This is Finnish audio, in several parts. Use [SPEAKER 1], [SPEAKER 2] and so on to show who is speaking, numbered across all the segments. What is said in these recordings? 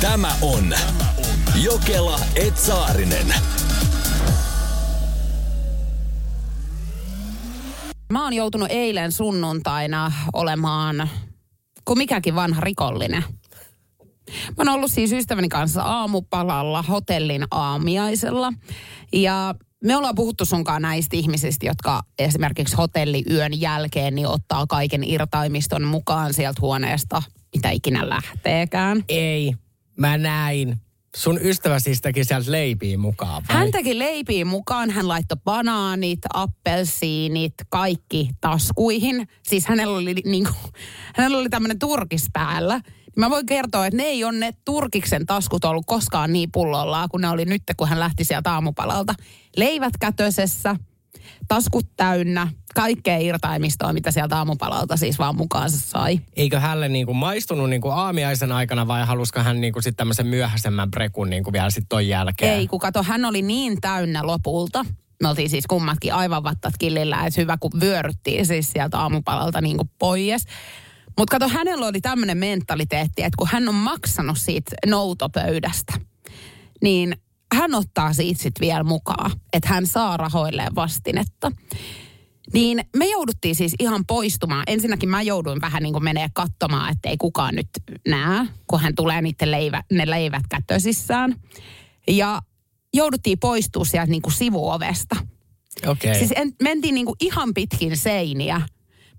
[SPEAKER 1] Tämä on Jokela Etsaarinen.
[SPEAKER 2] Mä oon joutunut eilen sunnuntaina olemaan kuin mikäkin vanha rikollinen. Mä oon ollut siis ystäväni kanssa aamupalalla hotellin aamiaisella. Ja me ollaan puhuttu sunkaan näistä ihmisistä, jotka esimerkiksi hotelliyön jälkeen niin ottaa kaiken irtaimiston mukaan sieltä huoneesta, mitä ikinä lähteekään.
[SPEAKER 3] Ei, mä näin. Sun ystävä siis teki sieltä leipiä mukaan vai?
[SPEAKER 2] Hän teki leipiä mukaan, hän laittoi banaanit, appelsiinit, kaikki taskuihin. Siis hänellä oli, niin kuin, hänellä oli tämmöinen turkis päällä. Mä voin kertoa, että ne ei ole ne turkiksen taskut ollut koskaan niin pullollaan, kun ne oli nyt, kun hän lähti sieltä aamupalalta. Leivät kätösessä, taskut täynnä, kaikkea irtaimistoa, mitä sieltä aamupalalta siis vaan mukaansa sai.
[SPEAKER 3] Eikö hänelle niinku maistunut niinku aamiaisen aikana vai halusko hän niinku sitten tämmöisen myöhäisemmän brekun niinku vielä sitten ton jälkeen?
[SPEAKER 2] Ei, kun kato, hän oli niin täynnä lopulta. Me oltiin siis kummatkin aivan vattat killillä, että hyvä kun vyöryttiin siis sieltä aamupalalta niin kuin pois. Mutta kato, hänellä oli tämmöinen mentaliteetti, että kun hän on maksanut siitä noutopöydästä, niin hän ottaa siitä sitten vielä mukaan, että hän saa rahoilleen vastinetta. Niin me jouduttiin siis ihan poistumaan. Ensinnäkin mä jouduin vähän niin kuin menee katsomaan, että ei kukaan nyt näe, kun hän tulee niiden leivä, ne leivät kätösissään. Ja jouduttiin poistua sieltä niin kuin sivuovesta.
[SPEAKER 3] Okei.
[SPEAKER 2] Siis en, mentiin niin kuin ihan pitkin seiniä.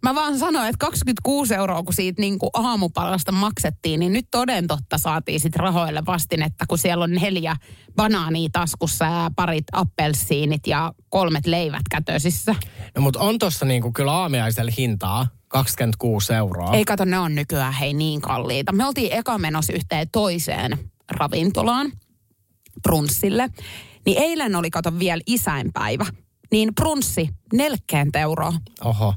[SPEAKER 2] Mä vaan sanoin, että 26 euroa, kun siitä niin kuin aamupalasta maksettiin, niin nyt toden totta saatiin sit rahoille vastinetta, kun siellä on neljä banaania taskussa ja parit appelsiinit ja kolmet leivät kätösissä.
[SPEAKER 3] No mutta on tossa niinku kyllä aamiaisella hintaa 26 euroa.
[SPEAKER 2] Ei kato, ne on nykyään hei niin kalliita. Me oltiin eka menossa yhteen toiseen ravintolaan, brunssille. Niin eilen oli, kato, vielä isäinpäivä. Niin brunssi 40 euroa.
[SPEAKER 3] Oho.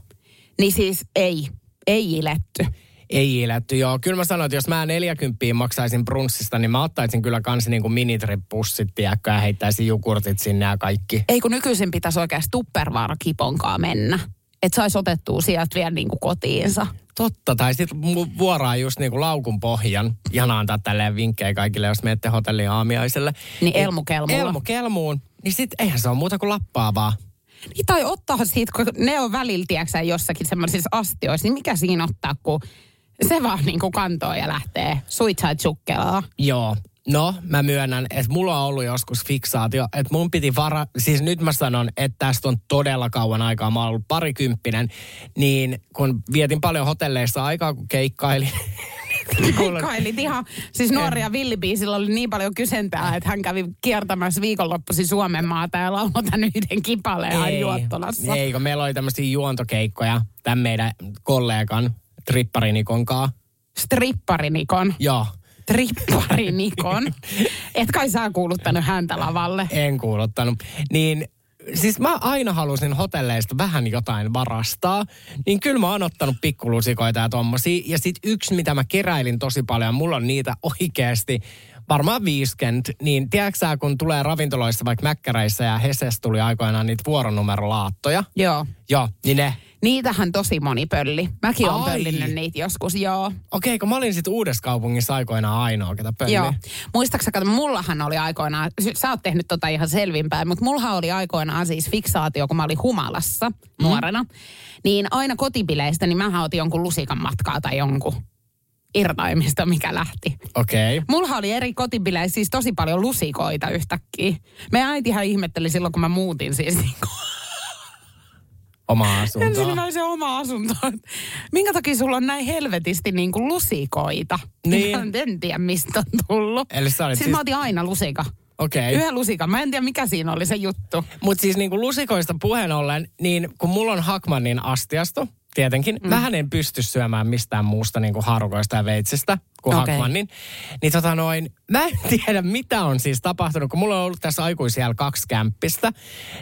[SPEAKER 2] Niin siis ei, ei iletty.
[SPEAKER 3] Ei iletty, joo. Kyllä mä sanoin, että jos mä 40 maksaisin brunssista, niin mä ottaisin kyllä kans niinku minitrippussit, tiedätkö, ja heittäisin jukurtit sinne ja kaikki.
[SPEAKER 2] Ei kun nykyisin pitäisi oikeasti tuppervaara-kiponkaa mennä. Että saisi otettua sieltä vielä niin kuin kotiinsa.
[SPEAKER 3] Totta, tai sitten vuoraa just niinku laukun pohjan. Ihan antaa tälleen vinkkejä kaikille, jos menette hotellin aamiaiselle.
[SPEAKER 2] Niin elmukelmulla.
[SPEAKER 3] Elmukelmuun. Niin sit eihän se ole muuta kuin lappaavaa.
[SPEAKER 2] Niin tai ottaa siitä, kun ne on välillä, tiedätkö, jossakin semmoisissa astioissa, niin mikä siinä ottaa, kun se vaan niin kuin kantoo ja lähtee suitsait sukkelaa.
[SPEAKER 3] Joo. No, mä myönnän, että mulla on ollut joskus fiksaatio, että mun piti vara... Siis nyt mä sanon, että tästä on todella kauan aikaa. Mä oon ollut parikymppinen, niin kun vietin paljon hotelleissa aikaa, kun keikkailin,
[SPEAKER 2] Kailit ihan, siis nuoria villibiisillä oli niin paljon kysyntää, että hän kävi kiertämässä viikonloppuisin Suomen maata ja lauloi tämän yhden kipaleen juottolassa.
[SPEAKER 3] Ei, kun meillä oli tämmöisiä juontokeikkoja tämän meidän kollegan Tripparinikon kanssa.
[SPEAKER 2] Stripparinikon?
[SPEAKER 3] Joo.
[SPEAKER 2] Tripparinikon? Et kai sä kuuluttanut häntä lavalle?
[SPEAKER 3] En kuuluttanut. Niin siis mä aina halusin hotelleista vähän jotain varastaa, niin kyllä mä oon ottanut pikkulusikoita ja tommosia. Ja sit yksi, mitä mä keräilin tosi paljon, mulla on niitä oikeasti varmaan 50, niin tiedätkö kun tulee ravintoloissa vaikka Mäkkäreissä ja Heses tuli aikoinaan niitä vuoronumerolaattoja.
[SPEAKER 2] Joo.
[SPEAKER 3] Joo, niin ne.
[SPEAKER 2] Niitähän tosi moni pölli. Mäkin
[SPEAKER 3] Ai.
[SPEAKER 2] pöllinyt niitä joskus, joo.
[SPEAKER 3] Okei, kun mä olin sitten uudessa kaupungissa aikoinaan ainoa, ketä pölli.
[SPEAKER 2] Joo. Muistaaksä, kato, mullahan oli aikoinaan, sä oot tehnyt tota ihan selvinpäin, mutta mullahan oli aikoinaan siis fiksaatio, kun mä olin humalassa nuorena. Niin aina kotipileistä, niin mä otin jonkun lusikan matkaa tai jonkun irtaimista, mikä lähti.
[SPEAKER 3] Okei.
[SPEAKER 2] Mulla oli eri kotipileissä siis tosi paljon lusikoita yhtäkkiä. Meidän äitihän ihmetteli silloin, kun mä muutin siis niin
[SPEAKER 3] Oma asunto.
[SPEAKER 2] ensimmäisen oma asunto. Minkä takia sulla on näin helvetisti niin kuin lusikoita?
[SPEAKER 3] Niin.
[SPEAKER 2] Mä en tiedä, mistä on tullut.
[SPEAKER 3] Eli sä olit
[SPEAKER 2] siis,
[SPEAKER 3] siis-
[SPEAKER 2] mä otin aina lusika.
[SPEAKER 3] Okei.
[SPEAKER 2] Yhden lusikan. Mä en tiedä, mikä siinä oli se juttu.
[SPEAKER 3] Mutta siis niinku lusikoista puheen ollen, niin kun mulla on Hakmanin astiasto, tietenkin, mm. vähän en pysty syömään mistään muusta niinku harukoista ja veitsistä kuin
[SPEAKER 2] Okei.
[SPEAKER 3] Hakmanin. Niin tota noin, mä en tiedä mitä on siis tapahtunut, kun mulla on ollut tässä aikuisiellä kaksi kämppistä.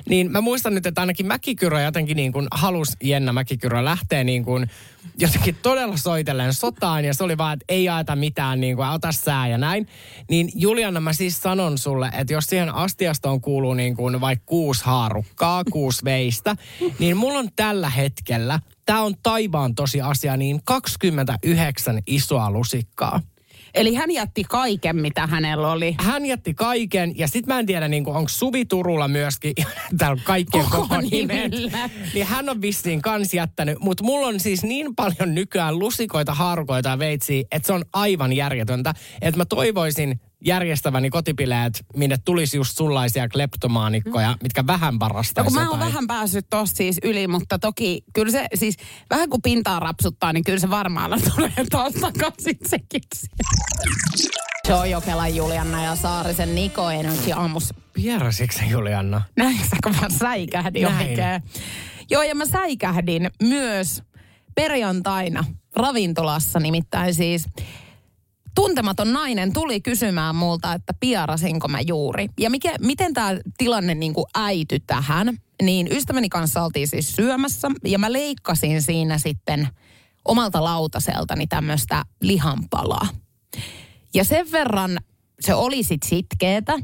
[SPEAKER 3] Niin mä muistan nyt, että ainakin Mäkikyrö jotenkin niin kuin halus Jenna Mäkikyrö lähteä niin kuin jotenkin todella soitellen sotaan. Ja se oli vaan, että ei jaeta mitään, niin kuin ota sää ja näin. Niin Juliana, mä siis sanon sulle, että jos siihen astiastoon kuuluu niin kuin vaikka kuusi haarukkaa, kuusi veistä, niin mulla on tällä hetkellä, tämä on taivaan tosi asia, niin 29 isoa lusikkaa.
[SPEAKER 2] Eli hän jätti kaiken, mitä hänellä oli.
[SPEAKER 3] Hän jätti kaiken ja sitten mä en tiedä, niin onko Suvi Turulla myöskin, täällä on kaikkien
[SPEAKER 2] Koko
[SPEAKER 3] koko nimet, niin hän on vissiin kans jättänyt. Mutta mulla on siis niin paljon nykyään lusikoita, haarukoita ja veitsiä, että se on aivan järjetöntä. Että mä toivoisin järjestäväni kotipileet, minne tulisi just sullaisia kleptomaanikkoja, mitkä vähän
[SPEAKER 2] No
[SPEAKER 3] varastaisi
[SPEAKER 2] kun mä oon
[SPEAKER 3] jotain.
[SPEAKER 2] vähän päässyt tosta siis yli, mutta toki kyllä se siis vähän kun pintaa rapsuttaa, niin kyllä se varmaan tulee taas takaisin sekin. Se on Jokelan Julianna ja Saarisen Niko Energy aamus.
[SPEAKER 3] Pierasitko sä, Julianna?
[SPEAKER 2] Näin sä, kun mä säikähdin
[SPEAKER 3] Näin.
[SPEAKER 2] oikein. Joo, ja mä säikähdin myös perjantaina ravintolassa, nimittäin siis tuntematon nainen tuli kysymään multa, että piarasinko mä juuri. Ja mikä, miten tämä tilanne niin kuin äity tähän, niin ystäväni kanssa oltiin siis syömässä ja mä leikkasin siinä sitten omalta lautaseltani tämmöistä lihanpalaa. Ja sen verran se oli sit sitkeetä,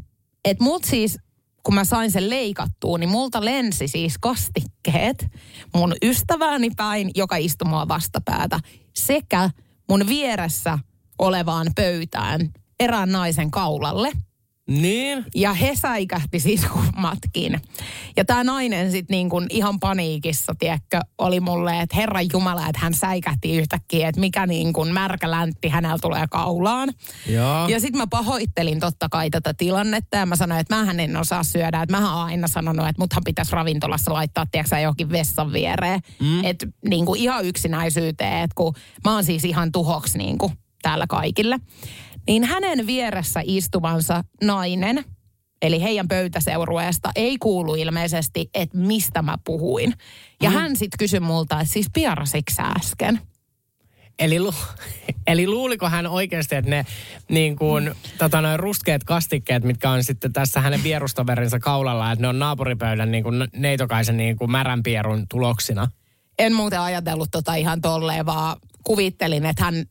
[SPEAKER 2] että mut siis, kun mä sain sen leikattua, niin multa lensi siis kastikkeet mun ystävääni päin, joka istui mua vastapäätä, sekä mun vieressä olevaan pöytään erään naisen kaulalle.
[SPEAKER 3] Niin?
[SPEAKER 2] Ja he säikähti siis kummatkin. Ja tämä nainen sitten niin kuin ihan paniikissa, tiedätkö, oli mulle, että herran jumala, että hän säikähti yhtäkkiä, että mikä niin kuin märkä läntti hänellä tulee kaulaan.
[SPEAKER 3] Joo.
[SPEAKER 2] Ja sitten mä pahoittelin totta kai tätä tilannetta ja mä sanoin, että mähän en osaa syödä. Että mähän oon aina sanonut, että muthan pitäisi ravintolassa laittaa, tiedätkö johonkin vessan viereen. Mm. Että niin kuin ihan yksinäisyyteen, että kun mä oon siis ihan tuhoksi niin kuin täällä kaikille. Niin hänen vieressä istuvansa nainen, eli heidän pöytäseurueesta, ei kuulu ilmeisesti, että mistä mä puhuin. Ja mm. hän sitten kysyi multa, että siis pierasitko sä äsken?
[SPEAKER 3] Eli, lu, eli luuliko hän oikeasti, että ne niin kuin, tota, noin ruskeat kastikkeet, mitkä on sitten tässä hänen vierustoverinsa kaulalla, että ne on naapuripöydän niin kuin neitokaisen niin kuin märän pierun tuloksina?
[SPEAKER 2] en muuten ajatellut tota ihan tolleen, vaan kuvittelin, että hän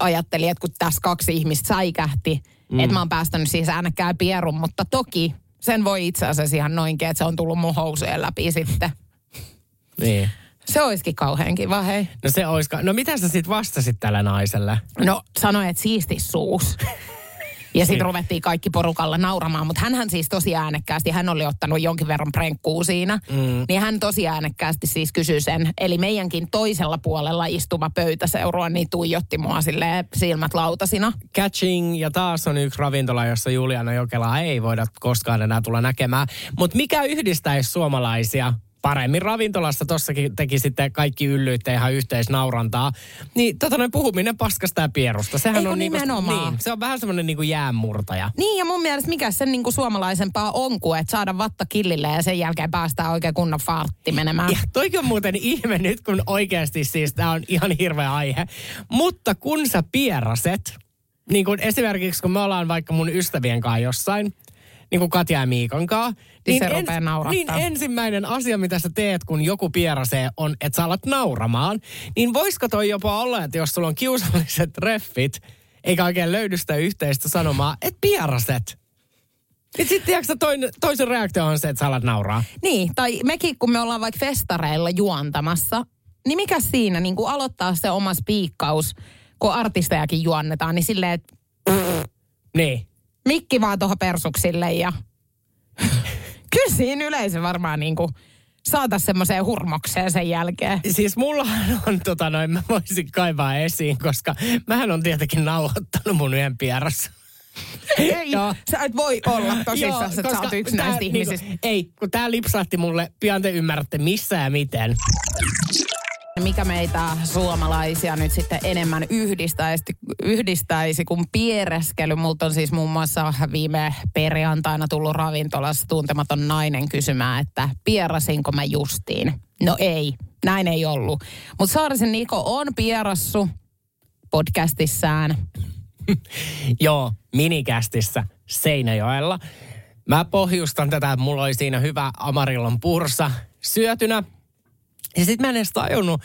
[SPEAKER 2] ajatteli, että kun tässä kaksi ihmistä säikähti, mm. että mä oon päästänyt siis äänekkää pierun, mutta toki sen voi itse asiassa ihan noinkin, että se on tullut mun housujen läpi sitten.
[SPEAKER 3] Niin.
[SPEAKER 2] Se olisikin kauhean kiva, hei.
[SPEAKER 3] No se oiska. No mitä sä sitten vastasit tälle naiselle?
[SPEAKER 2] No sanoin, että siisti suus. Ja sitten ruvettiin kaikki porukalla nauramaan, mutta hän siis tosi äänekkäästi, hän oli ottanut jonkin verran prenkkuu siinä, mm. niin hän tosi äänekkäästi siis kysyi sen. Eli meidänkin toisella puolella istuva pöytäseurua, niin tuijotti mua silleen silmät lautasina.
[SPEAKER 3] Catching ja taas on yksi ravintola, jossa Juliana Jokelaa ei voida koskaan enää tulla näkemään. Mutta mikä yhdistäisi suomalaisia paremmin ravintolassa, tossakin teki sitten kaikki yllyyttä ihan yhteisnaurantaa. Niin tota noin puhuminen paskasta ja pierusta. Sehän
[SPEAKER 2] Eikö
[SPEAKER 3] on niinku-
[SPEAKER 2] nimenomaan?
[SPEAKER 3] niin, se on vähän semmoinen niinku jäänmurtaja.
[SPEAKER 2] Niin ja mun mielestä mikä sen niinku suomalaisempaa on kuin, että saada vatta killille ja sen jälkeen päästään oikein kunnon fartti menemään.
[SPEAKER 3] Ja toikin on muuten ihme nyt, kun oikeasti siis tämä on ihan hirveä aihe. Mutta kun sä pieraset, niin kuin esimerkiksi kun me ollaan vaikka mun ystävien kanssa jossain, niin kuin Katja ja Miikan kanssa,
[SPEAKER 2] Niin se rupeaa naurattaa.
[SPEAKER 3] niin ensimmäinen asia, mitä sä teet, kun joku pierasee, on, että sä alat nauramaan. Niin voisiko toi jopa olla, että jos sulla on kiusalliset treffit, eikä oikein löydy sitä yhteistä sanomaa, että pieraset. Niin sitten tiedätkö, toinen, toisen reaktio on se, että sä alat nauraa.
[SPEAKER 2] Niin, tai mekin kun me ollaan vaikka festareilla juontamassa, niin mikä siinä niin kuin aloittaa se oma spiikkaus, kun artistejakin juonnetaan, niin silleen, että
[SPEAKER 3] Niin.
[SPEAKER 2] Mikki vaan tuohon persuksille ja kyllä siinä yleisö varmaan niin kuin saata semmoiseen hurmokseen sen jälkeen.
[SPEAKER 3] Siis mullahan on tota noin, mä voisin kaivaa esiin, koska mähän on tietenkin nauhoittanut mun yhden pierassa.
[SPEAKER 2] Ei,
[SPEAKER 3] Joo.
[SPEAKER 2] sä et voi olla tosissaan, että sä oot yksi
[SPEAKER 3] tää
[SPEAKER 2] näistä
[SPEAKER 3] niinku-
[SPEAKER 2] ihmisistä.
[SPEAKER 3] Ei, kun tää lipsahti mulle, pian te ymmärrätte missä ja miten.
[SPEAKER 2] Mikä meitä suomalaisia nyt sitten enemmän yhdistäisi, yhdistäisi kuin piereskely. Multa on siis muun muassa viime perjantaina tullut ravintolassa tuntematon nainen kysymään, että pierasinko mä justiin. No ei, näin ei ollut. Mutta Saarisen Niko on pierassu podcastissaan.
[SPEAKER 3] Joo, minikästissä Seinäjoella. Mä pohjustan tätä, että mulla oli siinä hyvä Amarillon pursa syötynä. Ja sit mä en edes tajunnut,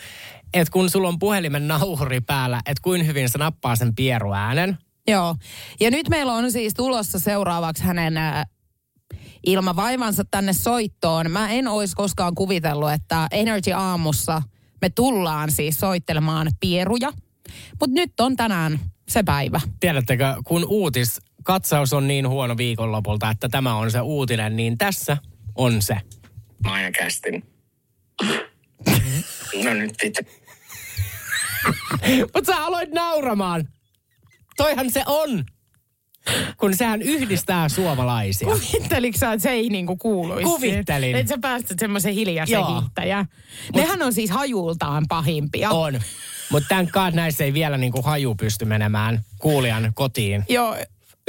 [SPEAKER 3] että kun sulla on puhelimen nauhuri päällä, että kuin hyvin se nappaa sen pieruäänen.
[SPEAKER 2] Joo. Ja nyt meillä on siis tulossa seuraavaksi hänen äh, ilmavaivansa tänne soittoon. Mä en olisi koskaan kuvitellut, että Energy Aamussa me tullaan siis soittelemaan pieruja. Mutta nyt on tänään se päivä.
[SPEAKER 3] Tiedättekö, kun uutis katsaus on niin huono viikonlopulta, että tämä on se uutinen, niin tässä on se.
[SPEAKER 4] Maija kästin. No nyt vittu.
[SPEAKER 3] Mutta sä aloit nauramaan. Toihan se on. Kun sehän yhdistää suomalaisia.
[SPEAKER 2] Kuvitteliko sä, että se ei niinku kuuluisi?
[SPEAKER 3] Kuvittelin.
[SPEAKER 2] Että sä päästät semmoisen hiljaisen
[SPEAKER 3] Joo.
[SPEAKER 2] hiihtäjän. Nehän on siis hajultaan pahimpia.
[SPEAKER 3] On. Mutta tämän kanssa näissä ei vielä niinku haju pysty menemään kuulijan kotiin.
[SPEAKER 2] Joo,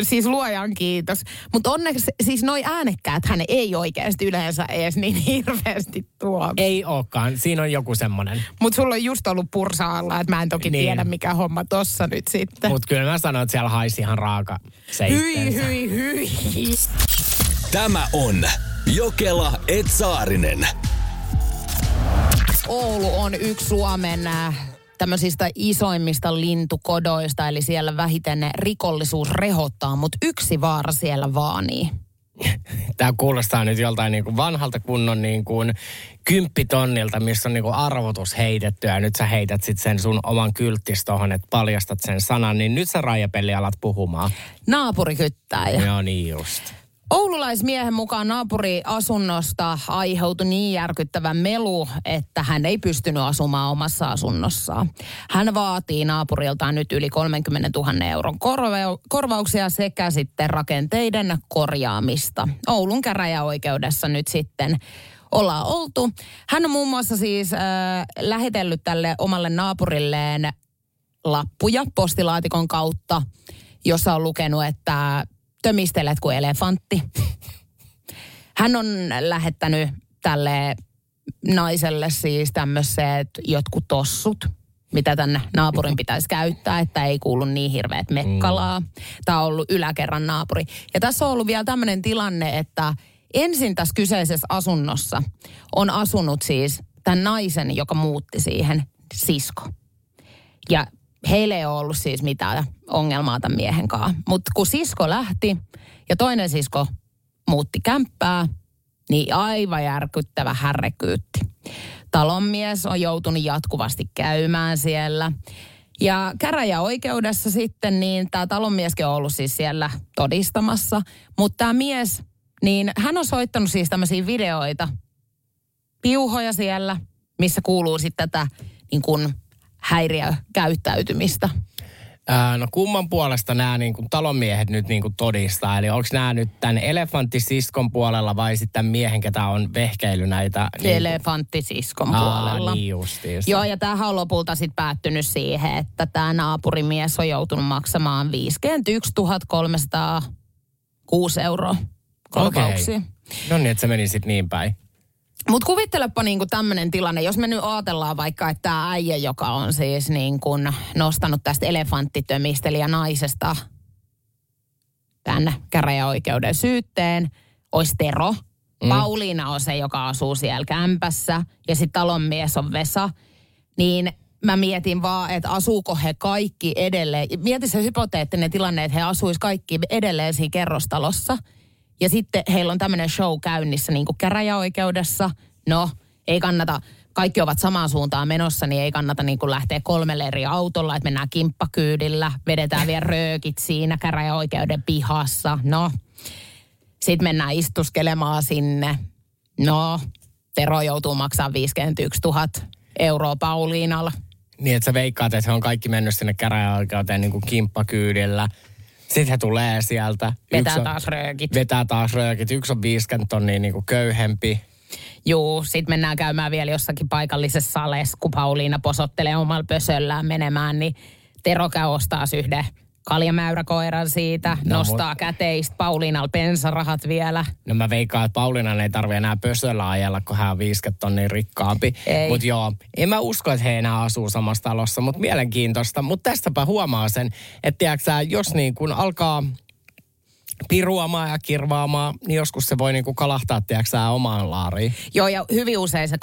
[SPEAKER 2] siis luojan kiitos. Mutta onneksi siis noi äänekkäät hän ei oikeasti yleensä edes niin hirveästi tuo.
[SPEAKER 3] Ei olekaan. Siinä on joku semmoinen.
[SPEAKER 2] Mutta sulla on just ollut pursa-alla, että mä en toki
[SPEAKER 3] Niin.
[SPEAKER 2] tiedä mikä homma tossa nyt sitten.
[SPEAKER 3] Mutta kyllä mä sanoin, että siellä haisi ihan raaka se
[SPEAKER 2] hyi, hyi, hyi.
[SPEAKER 1] Tämä on Jokela Etsaarinen.
[SPEAKER 2] Oulu on yksi Suomen äh, tämmöisistä isoimmista lintukodoista, eli siellä vähiten rikollisuus rehottaa, mutta yksi vaara siellä vaanii.
[SPEAKER 3] Tämä kuulostaa nyt joltain niin kuin vanhalta kunnon niin kuin kymppitonnilta, missä on niin kuin arvotus heitetty ja nyt sä heität sitten sen sun oman kylttis tohon, että paljastat sen sanan, niin nyt sä rajapeli alat puhumaan.
[SPEAKER 2] Naapurikyttäjä.
[SPEAKER 3] Joo niin just.
[SPEAKER 2] Oululaismiehen mukaan naapuriasunnosta aiheutui niin järkyttävä melu, että hän ei pystynyt asumaan omassa asunnossaan. Hän vaatii naapuriltaan nyt yli 30 000 euron korva- korvauksia sekä sitten rakenteiden korjaamista. Oulun käräjäoikeudessa nyt sitten ollaan oltu. Hän on muun muassa siis äh, lähetellyt tälle omalle naapurilleen lappuja postilaatikon kautta, jossa on lukenut, että tömistelet kuin elefantti. Hän on lähettänyt tälle naiselle siis tämmöiset jotkut tossut, mitä tänne naapurin pitäisi käyttää, että ei kuulu niin hirveät mekkalaa. Tämä on ollut yläkerran naapuri. Ja tässä on ollut vielä tämmöinen tilanne, että ensin tässä kyseisessä asunnossa on asunut siis tämän naisen, joka muutti siihen, sisko. Ja heillä ei ole ollut siis mitään ongelmaa tämän miehen kanssa. Mutta kun sisko lähti ja toinen sisko muutti kämppää, niin aivan järkyttävä härrekyytti. Talonmies on joutunut jatkuvasti käymään siellä. Ja käräjäoikeudessa sitten, niin tämä talonmieskin on ollut siis siellä todistamassa. Mutta tämä mies, niin hän on soittanut siis tämmöisiä videoita, piuhoja siellä, missä kuuluu sitten tätä niin kuin häiriökäyttäytymistä.
[SPEAKER 3] Ää, no kumman puolesta nämä niin kuin talonmiehet nyt niin kuin todistaa? Eli onko nämä nyt tämän elefanttisiskon puolella vai sitten miehen, ketä on vehkeily näitä? Niin
[SPEAKER 2] Elefanttisiskon
[SPEAKER 3] Aa,
[SPEAKER 2] puolella.
[SPEAKER 3] niin justiinsa.
[SPEAKER 2] Joo, ja tämähän on lopulta sitten päättynyt siihen, että tämä naapurimies on joutunut maksamaan 51 306 euroa korvauksia.
[SPEAKER 3] Okei. No niin, että se meni sitten niin päin.
[SPEAKER 2] Mutta kuvittelepa niinku tämmöinen tilanne, jos me nyt ajatellaan vaikka, että tämä äijä, joka on siis niin kuin nostanut tästä elefanttitömistelijä naisesta tänne käräjäoikeuden syytteen, olisi Tero. Mm. Pauliina on se, joka asuu siellä kämpässä ja sitten talonmies on Vesa. Niin mä mietin vaan, että asuuko he kaikki edelleen. Mieti se hypoteettinen tilanne, että he asuis kaikki edelleen siinä kerrostalossa. Ja sitten heillä on tämmöinen show käynnissä niin kuin käräjäoikeudessa. No, ei kannata, kaikki ovat samaan suuntaan menossa, niin ei kannata niin kuin lähteä kolmelle eri autolla, että mennään kimppakyydillä, vedetään vielä röökit siinä käräjäoikeuden pihassa. No, sitten mennään istuskelemaan sinne. No, Tero joutuu maksamaan 51 000 euroa Pauliinalla.
[SPEAKER 3] Niin, että sä veikkaat, että he on kaikki mennyt sinne käräjäoikeuteen niin kuin kimppakyydillä. Sitten he tulee sieltä.
[SPEAKER 2] Vetää
[SPEAKER 3] on-
[SPEAKER 2] taas röökit.
[SPEAKER 3] Vetää taas röökit. Yksi on 50 tonnia niin kuin köyhempi.
[SPEAKER 2] Juu, sit mennään käymään vielä jossakin paikallisessa sales, kun Pauliina posottelee omalla pösöllään menemään, niin Tero käy ostaa yhden kaljamäyräkoiran siitä,
[SPEAKER 3] No,
[SPEAKER 2] no, nostaa käteistä Pauliinalla pensarahat vielä.
[SPEAKER 3] No mä veikkaan, että Paulinan ei tarvi enää pösöllä ajella, kun hän on 50 tonnia rikkaampi. Mutta joo, en mä usko, että he enää asuu samassa talossa, mutta mielenkiintoista. Mutta tästäpä huomaa sen, että tiedätkö, jos niin kun alkaa piruamaan ja kirvaamaan, niin joskus se voi niin kuin kalahtaa, tiedätkö, omaan laariin.
[SPEAKER 2] Joo, ja hyvin usein se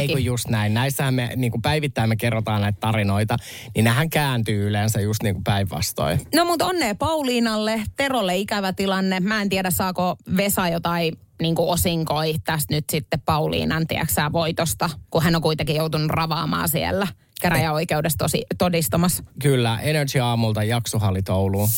[SPEAKER 3] Ei kun just näin. Näissähän me niin kuin päivittäin me kerrotaan näitä tarinoita, niin nähän kääntyy yleensä just niin kuin päinvastoin.
[SPEAKER 2] No mutta onnea Pauliinalle, Terolle ikävä tilanne. Mä en tiedä, saako Vesa jotain niin kuin osinkoi tästä nyt sitten Pauliinan, tiedätkö voitosta, kun hän on kuitenkin joutunut ravaamaan siellä käräjäoikeudessa tosi todistamassa.
[SPEAKER 3] Kyllä, Energy Aamulta jaksohallit Ouluun.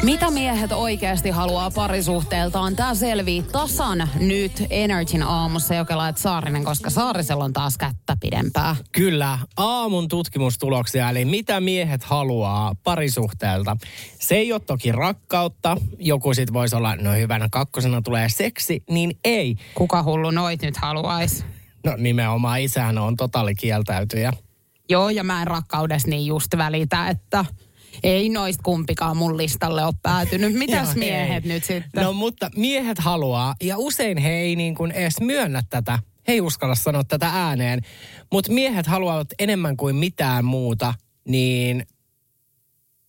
[SPEAKER 2] Mitä miehet oikeasti haluaa parisuhteeltaan? Tämä selvii tasan nyt Energyn aamussa, joka laet Saarinen, koska Saarisella on taas kättä pidempää.
[SPEAKER 3] Kyllä, aamun tutkimustuloksia, eli mitä miehet haluaa parisuhteelta. Se ei ole toki rakkautta. Joku sit voisi olla, no hyvänä kakkosena tulee seksi, niin ei.
[SPEAKER 2] Kuka hullu noit nyt haluaisi?
[SPEAKER 3] No nimenomaan isähän on totaalikieltäytyjä.
[SPEAKER 2] Joo, ja mä en rakkaudessa niin just välitä, että ei noista kumpikaan mun listalle ole päätynyt. Mitäs
[SPEAKER 3] Joo,
[SPEAKER 2] miehet
[SPEAKER 3] ei.
[SPEAKER 2] nyt sitten?
[SPEAKER 3] No mutta miehet haluaa, ja usein he ei niin kuin edes myönnä tätä. He ei uskalla sanoa tätä ääneen. Mutta miehet haluavat enemmän kuin mitään muuta, niin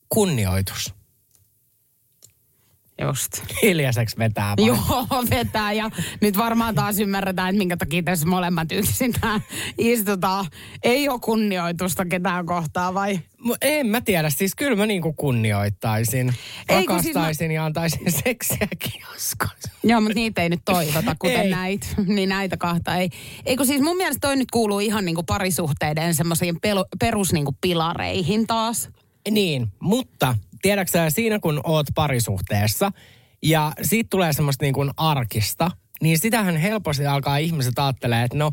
[SPEAKER 3] kunnioitus.
[SPEAKER 2] Just.
[SPEAKER 3] Hiljaiseksi vetää vaan.
[SPEAKER 2] Joo, vetää ja nyt varmaan taas ymmärretään, että minkä takia tässä molemmat yksinään istutaan. Ei ole kunnioitusta ketään kohtaa vai?
[SPEAKER 3] En mä tiedä, siis kyllä mä niinku kunnioittaisin.
[SPEAKER 2] Kun siis
[SPEAKER 3] Rakastaisin ja antaisin seksiäkin joskus.
[SPEAKER 2] Joo, mutta niitä ei nyt toivota, kuten
[SPEAKER 3] Ei.
[SPEAKER 2] näitä. Niin näitä kahta ei. Eikö siis mun mielestä toi nyt kuuluu ihan niinku parisuhteiden semmoisiin perus niinku pilareihin taas.
[SPEAKER 3] Niin, mutta tiedätkö siinä kun oot parisuhteessa ja siitä tulee semmoista niin kuin arkista, niin sitähän helposti alkaa ihmiset ajattelee, että no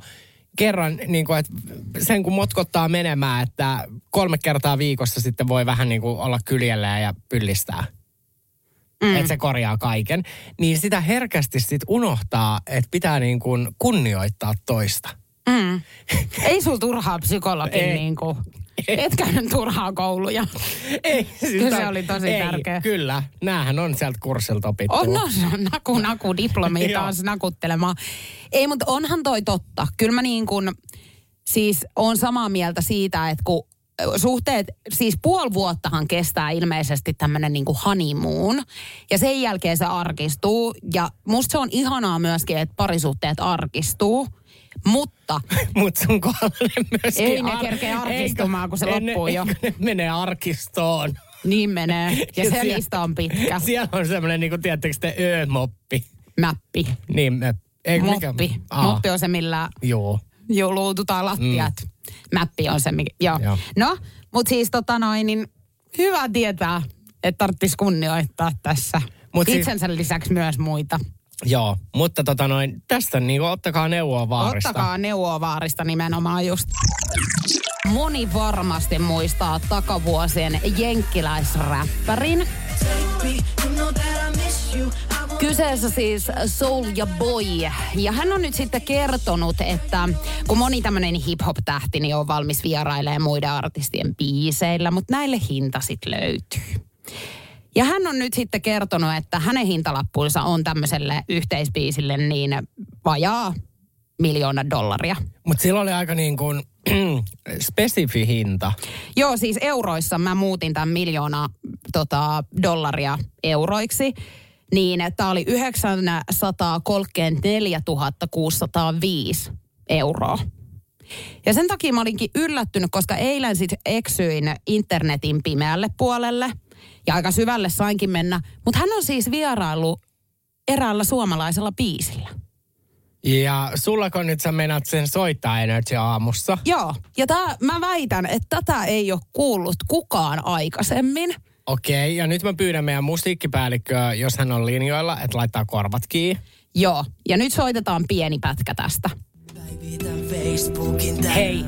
[SPEAKER 3] kerran, niin kuin, että sen kun motkottaa menemään, että kolme kertaa viikossa sitten voi vähän niin kuin olla kyljellä ja pyllistää. Mm. Että se korjaa kaiken. Niin sitä herkästi sit unohtaa, että pitää niin kuin kunnioittaa toista.
[SPEAKER 2] Mm. Ei sul turhaa psykologin
[SPEAKER 3] Ei.
[SPEAKER 2] niinku. Et käynyt turhaa kouluja.
[SPEAKER 3] Ei, siis
[SPEAKER 2] Kyllä se oli tosi
[SPEAKER 3] ei,
[SPEAKER 2] tärkeä.
[SPEAKER 3] Kyllä, näähän on sieltä kurssilta opittu.
[SPEAKER 2] On, no, se on naku, naku, diplomi taas nakuttelemaan. Ei, mutta onhan toi totta. Kyllä mä niin kuin, siis on samaa mieltä siitä, että kun suhteet, siis puoli vuottahan kestää ilmeisesti tämmöinen niin honeymoon. Ja sen jälkeen se arkistuu. Ja musta se on ihanaa myöskin, että parisuhteet arkistuu. Mutta
[SPEAKER 3] Mutta sun kohdalla ne myöskin...
[SPEAKER 2] Ei ne kerkeä arkistumaan, kun se
[SPEAKER 3] Eikö-
[SPEAKER 2] loppuu jo.
[SPEAKER 3] eikö ne menee arkistoon.
[SPEAKER 2] niin menee. Ja se
[SPEAKER 3] siellä-
[SPEAKER 2] lista on pitkä.
[SPEAKER 3] Siellä on semmoinen, niin kuin tiedättekö te, ö-moppi.
[SPEAKER 2] Mäppi.
[SPEAKER 3] Niin, me, eikö
[SPEAKER 2] Moppi.
[SPEAKER 3] Aa,
[SPEAKER 2] Moppi on se, millä
[SPEAKER 3] Joo.
[SPEAKER 2] Joo, luututaan lattiat. Mm. Mäppi on se, mikä, joo.
[SPEAKER 3] Joo.
[SPEAKER 2] No, mutta siis tota noin, niin hyvä tietää, että tarvitsisi kunnioittaa tässä.
[SPEAKER 3] Mut
[SPEAKER 2] Mut
[SPEAKER 3] siis-
[SPEAKER 2] Itsensä lisäksi myös muita.
[SPEAKER 3] Joo, mutta tota noin, tästä niin ottakaa neuvoa vaarista.
[SPEAKER 2] Ottakaa neuvoa vaarista nimenomaan just. Moni varmasti muistaa takavuosien jenkkiläisräppärin. Kyseessä siis Soul ja Boy. Ja hän on nyt sitten kertonut, että kun moni tämmöinen hip-hop-tähti niin on valmis vierailemaan muiden artistien biiseillä, mutta näille hinta sitten löytyy. Ja hän on nyt sitten kertonut, että hänen hintalappuunsa on tämmöiselle yhteisbiisille niin vajaa miljoona dollaria.
[SPEAKER 3] Mutta sillä oli aika niin kuin spesifi hinta.
[SPEAKER 2] Joo, siis euroissa mä muutin tämän miljoona tota, dollaria euroiksi. Niin, tämä oli 934 605 euroa. Ja sen takia mä olinkin yllättynyt, koska eilen sitten eksyin internetin pimeälle puolelle. Ja aika syvälle sainkin mennä. Mutta hän on siis vierailu eräällä suomalaisella biisillä.
[SPEAKER 3] Ja sullako nyt sä menat sen soittaa Energy aamussa?
[SPEAKER 2] Joo, ja tää, mä väitän, että tätä ei ole kuullut kukaan aikaisemmin.
[SPEAKER 3] Okei, ja nyt mä pyydän meidän musiikkipäällikköä, jos hän on linjoilla, että laittaa korvat kiinni.
[SPEAKER 2] Joo, ja nyt soitetaan pieni pätkä tästä.
[SPEAKER 5] Tällä
[SPEAKER 3] Hei.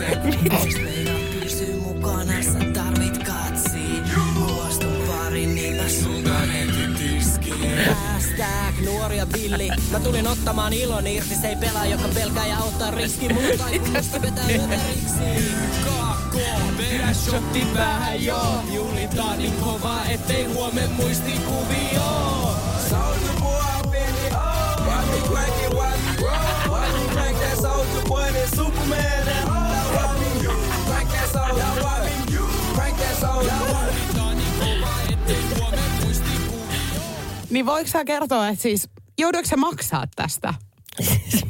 [SPEAKER 5] Satasen. Jos meidän pysyy mukana, sä tarvit katsia. Kuostun pari, niin mä sultan heti tiskiin. Hashtag nuoria villi. Mä tulin ottamaan ilon irti, se ei pelaa, joka pelkää ja ottaa riski. Mun kaikki vetää överiksi. Kaakko, vedä shotti päähän joo. Juhlitaan niin kovaa, ettei huomen muistikuvio.
[SPEAKER 6] Soulja Boy, baby, oh. Watch me crank it, watch me roll. Watch me crank that Soulja Boy, that Superman, that
[SPEAKER 2] Niin voiko sä kertoa, että siis jouduiko se maksaa tästä?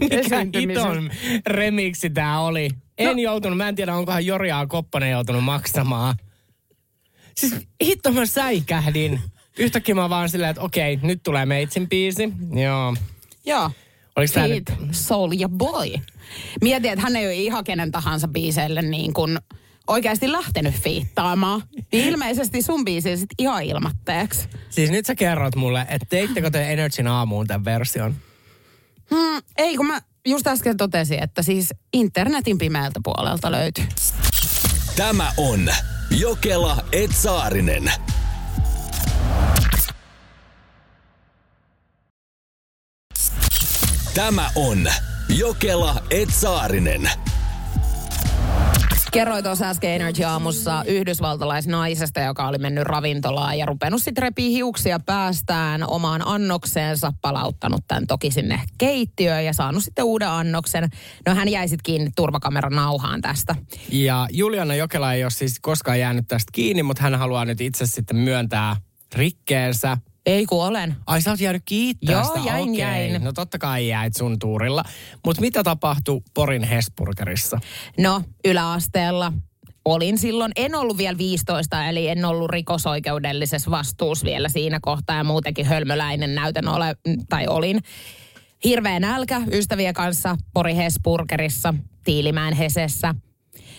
[SPEAKER 3] Mikä hiton remiksi tää oli? En
[SPEAKER 2] No.
[SPEAKER 3] joutunut, mä en tiedä onkohan Jorjaa Kopponen joutunut maksamaan. Siis hitto mä säikähdin. Yhtäkkiä mä vaan silleen, että okei, nyt tulee meitsin biisi. Joo.
[SPEAKER 2] Joo.
[SPEAKER 3] Oliko tämä nyt...
[SPEAKER 2] Feet, Soul ja Boy. Mietin, että hän ei ole ihan kenen tahansa biiseille niin kuin oikeasti lähtenyt fiittaamaan. Niin ilmeisesti sun biisi sit ihan ilmatteeksi.
[SPEAKER 3] Siis nyt sä kerrot mulle, että teittekö te Energyn aamuun tämän version?
[SPEAKER 2] Hmm, ei, kun mä just äsken totesin, että siis internetin pimeältä puolelta löytyy.
[SPEAKER 1] Tämä on Jokela Etsaarinen. Tämä on Jokela Etsaarinen.
[SPEAKER 2] Kerroit tuossa äsken Energy aamussa yhdysvaltalaisnaisesta, joka oli mennyt ravintolaan ja rupenut sitten repii hiuksia päästään omaan annokseensa, palauttanut tämän toki sinne keittiöön ja saanut sitten uuden annoksen. No hän jäi sitten kiinni turvakameran nauhaan tästä.
[SPEAKER 3] Ja Juliana Jokela ei ole siis koskaan jäänyt tästä kiinni, mutta hän haluaa nyt itse sitten myöntää rikkeensä.
[SPEAKER 2] Ei kun olen.
[SPEAKER 3] Ai sä oot jäänyt kiittää
[SPEAKER 2] Joo,
[SPEAKER 3] sitä?
[SPEAKER 2] jäin,
[SPEAKER 3] Okei.
[SPEAKER 2] jäin.
[SPEAKER 3] No totta kai jäit sun tuurilla. Mutta mitä tapahtui Porin Hesburgerissa?
[SPEAKER 2] No, yläasteella olin silloin, en ollut vielä 15, eli en ollut rikosoikeudellisessa vastuussa vielä siinä kohtaa ja muutenkin hölmöläinen näytän ole, tai olin. Hirveä nälkä ystävien kanssa Pori Hesburgerissa, Tiilimäen Hesessä.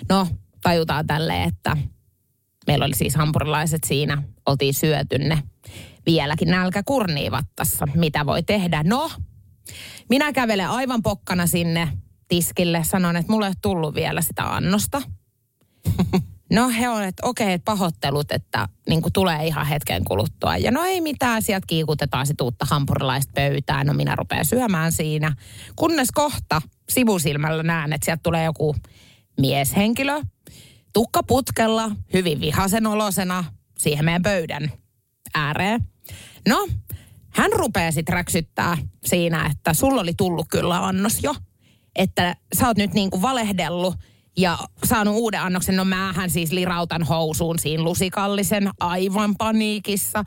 [SPEAKER 2] No, tajutaan tälle, että meillä oli siis hampurilaiset siinä, oltiin syöty ne. Vieläkin nälkä kurnii vattassa. Mitä voi tehdä? No, minä kävelen aivan pokkana sinne tiskille. Sanon, että mulle ei ole tullut vielä sitä annosta. No he on, että okei, että pahoittelut, että niin tulee ihan hetken kuluttua. Ja no ei mitään, sieltä kiikutetaan sit uutta hampurilaista pöytään. No minä rupean syömään siinä. Kunnes kohta sivusilmällä näen, että sieltä tulee joku mieshenkilö. Tukka putkella, hyvin vihasen olosena siihen meidän pöydän ääreen. No, hän rupeaa sitten räksyttää siinä, että sulla oli tullut kyllä annos jo. Että sä oot nyt niinku valehdellut ja saanut uuden annoksen. No määhän siis lirautan housuun siinä lusikallisen aivan paniikissa.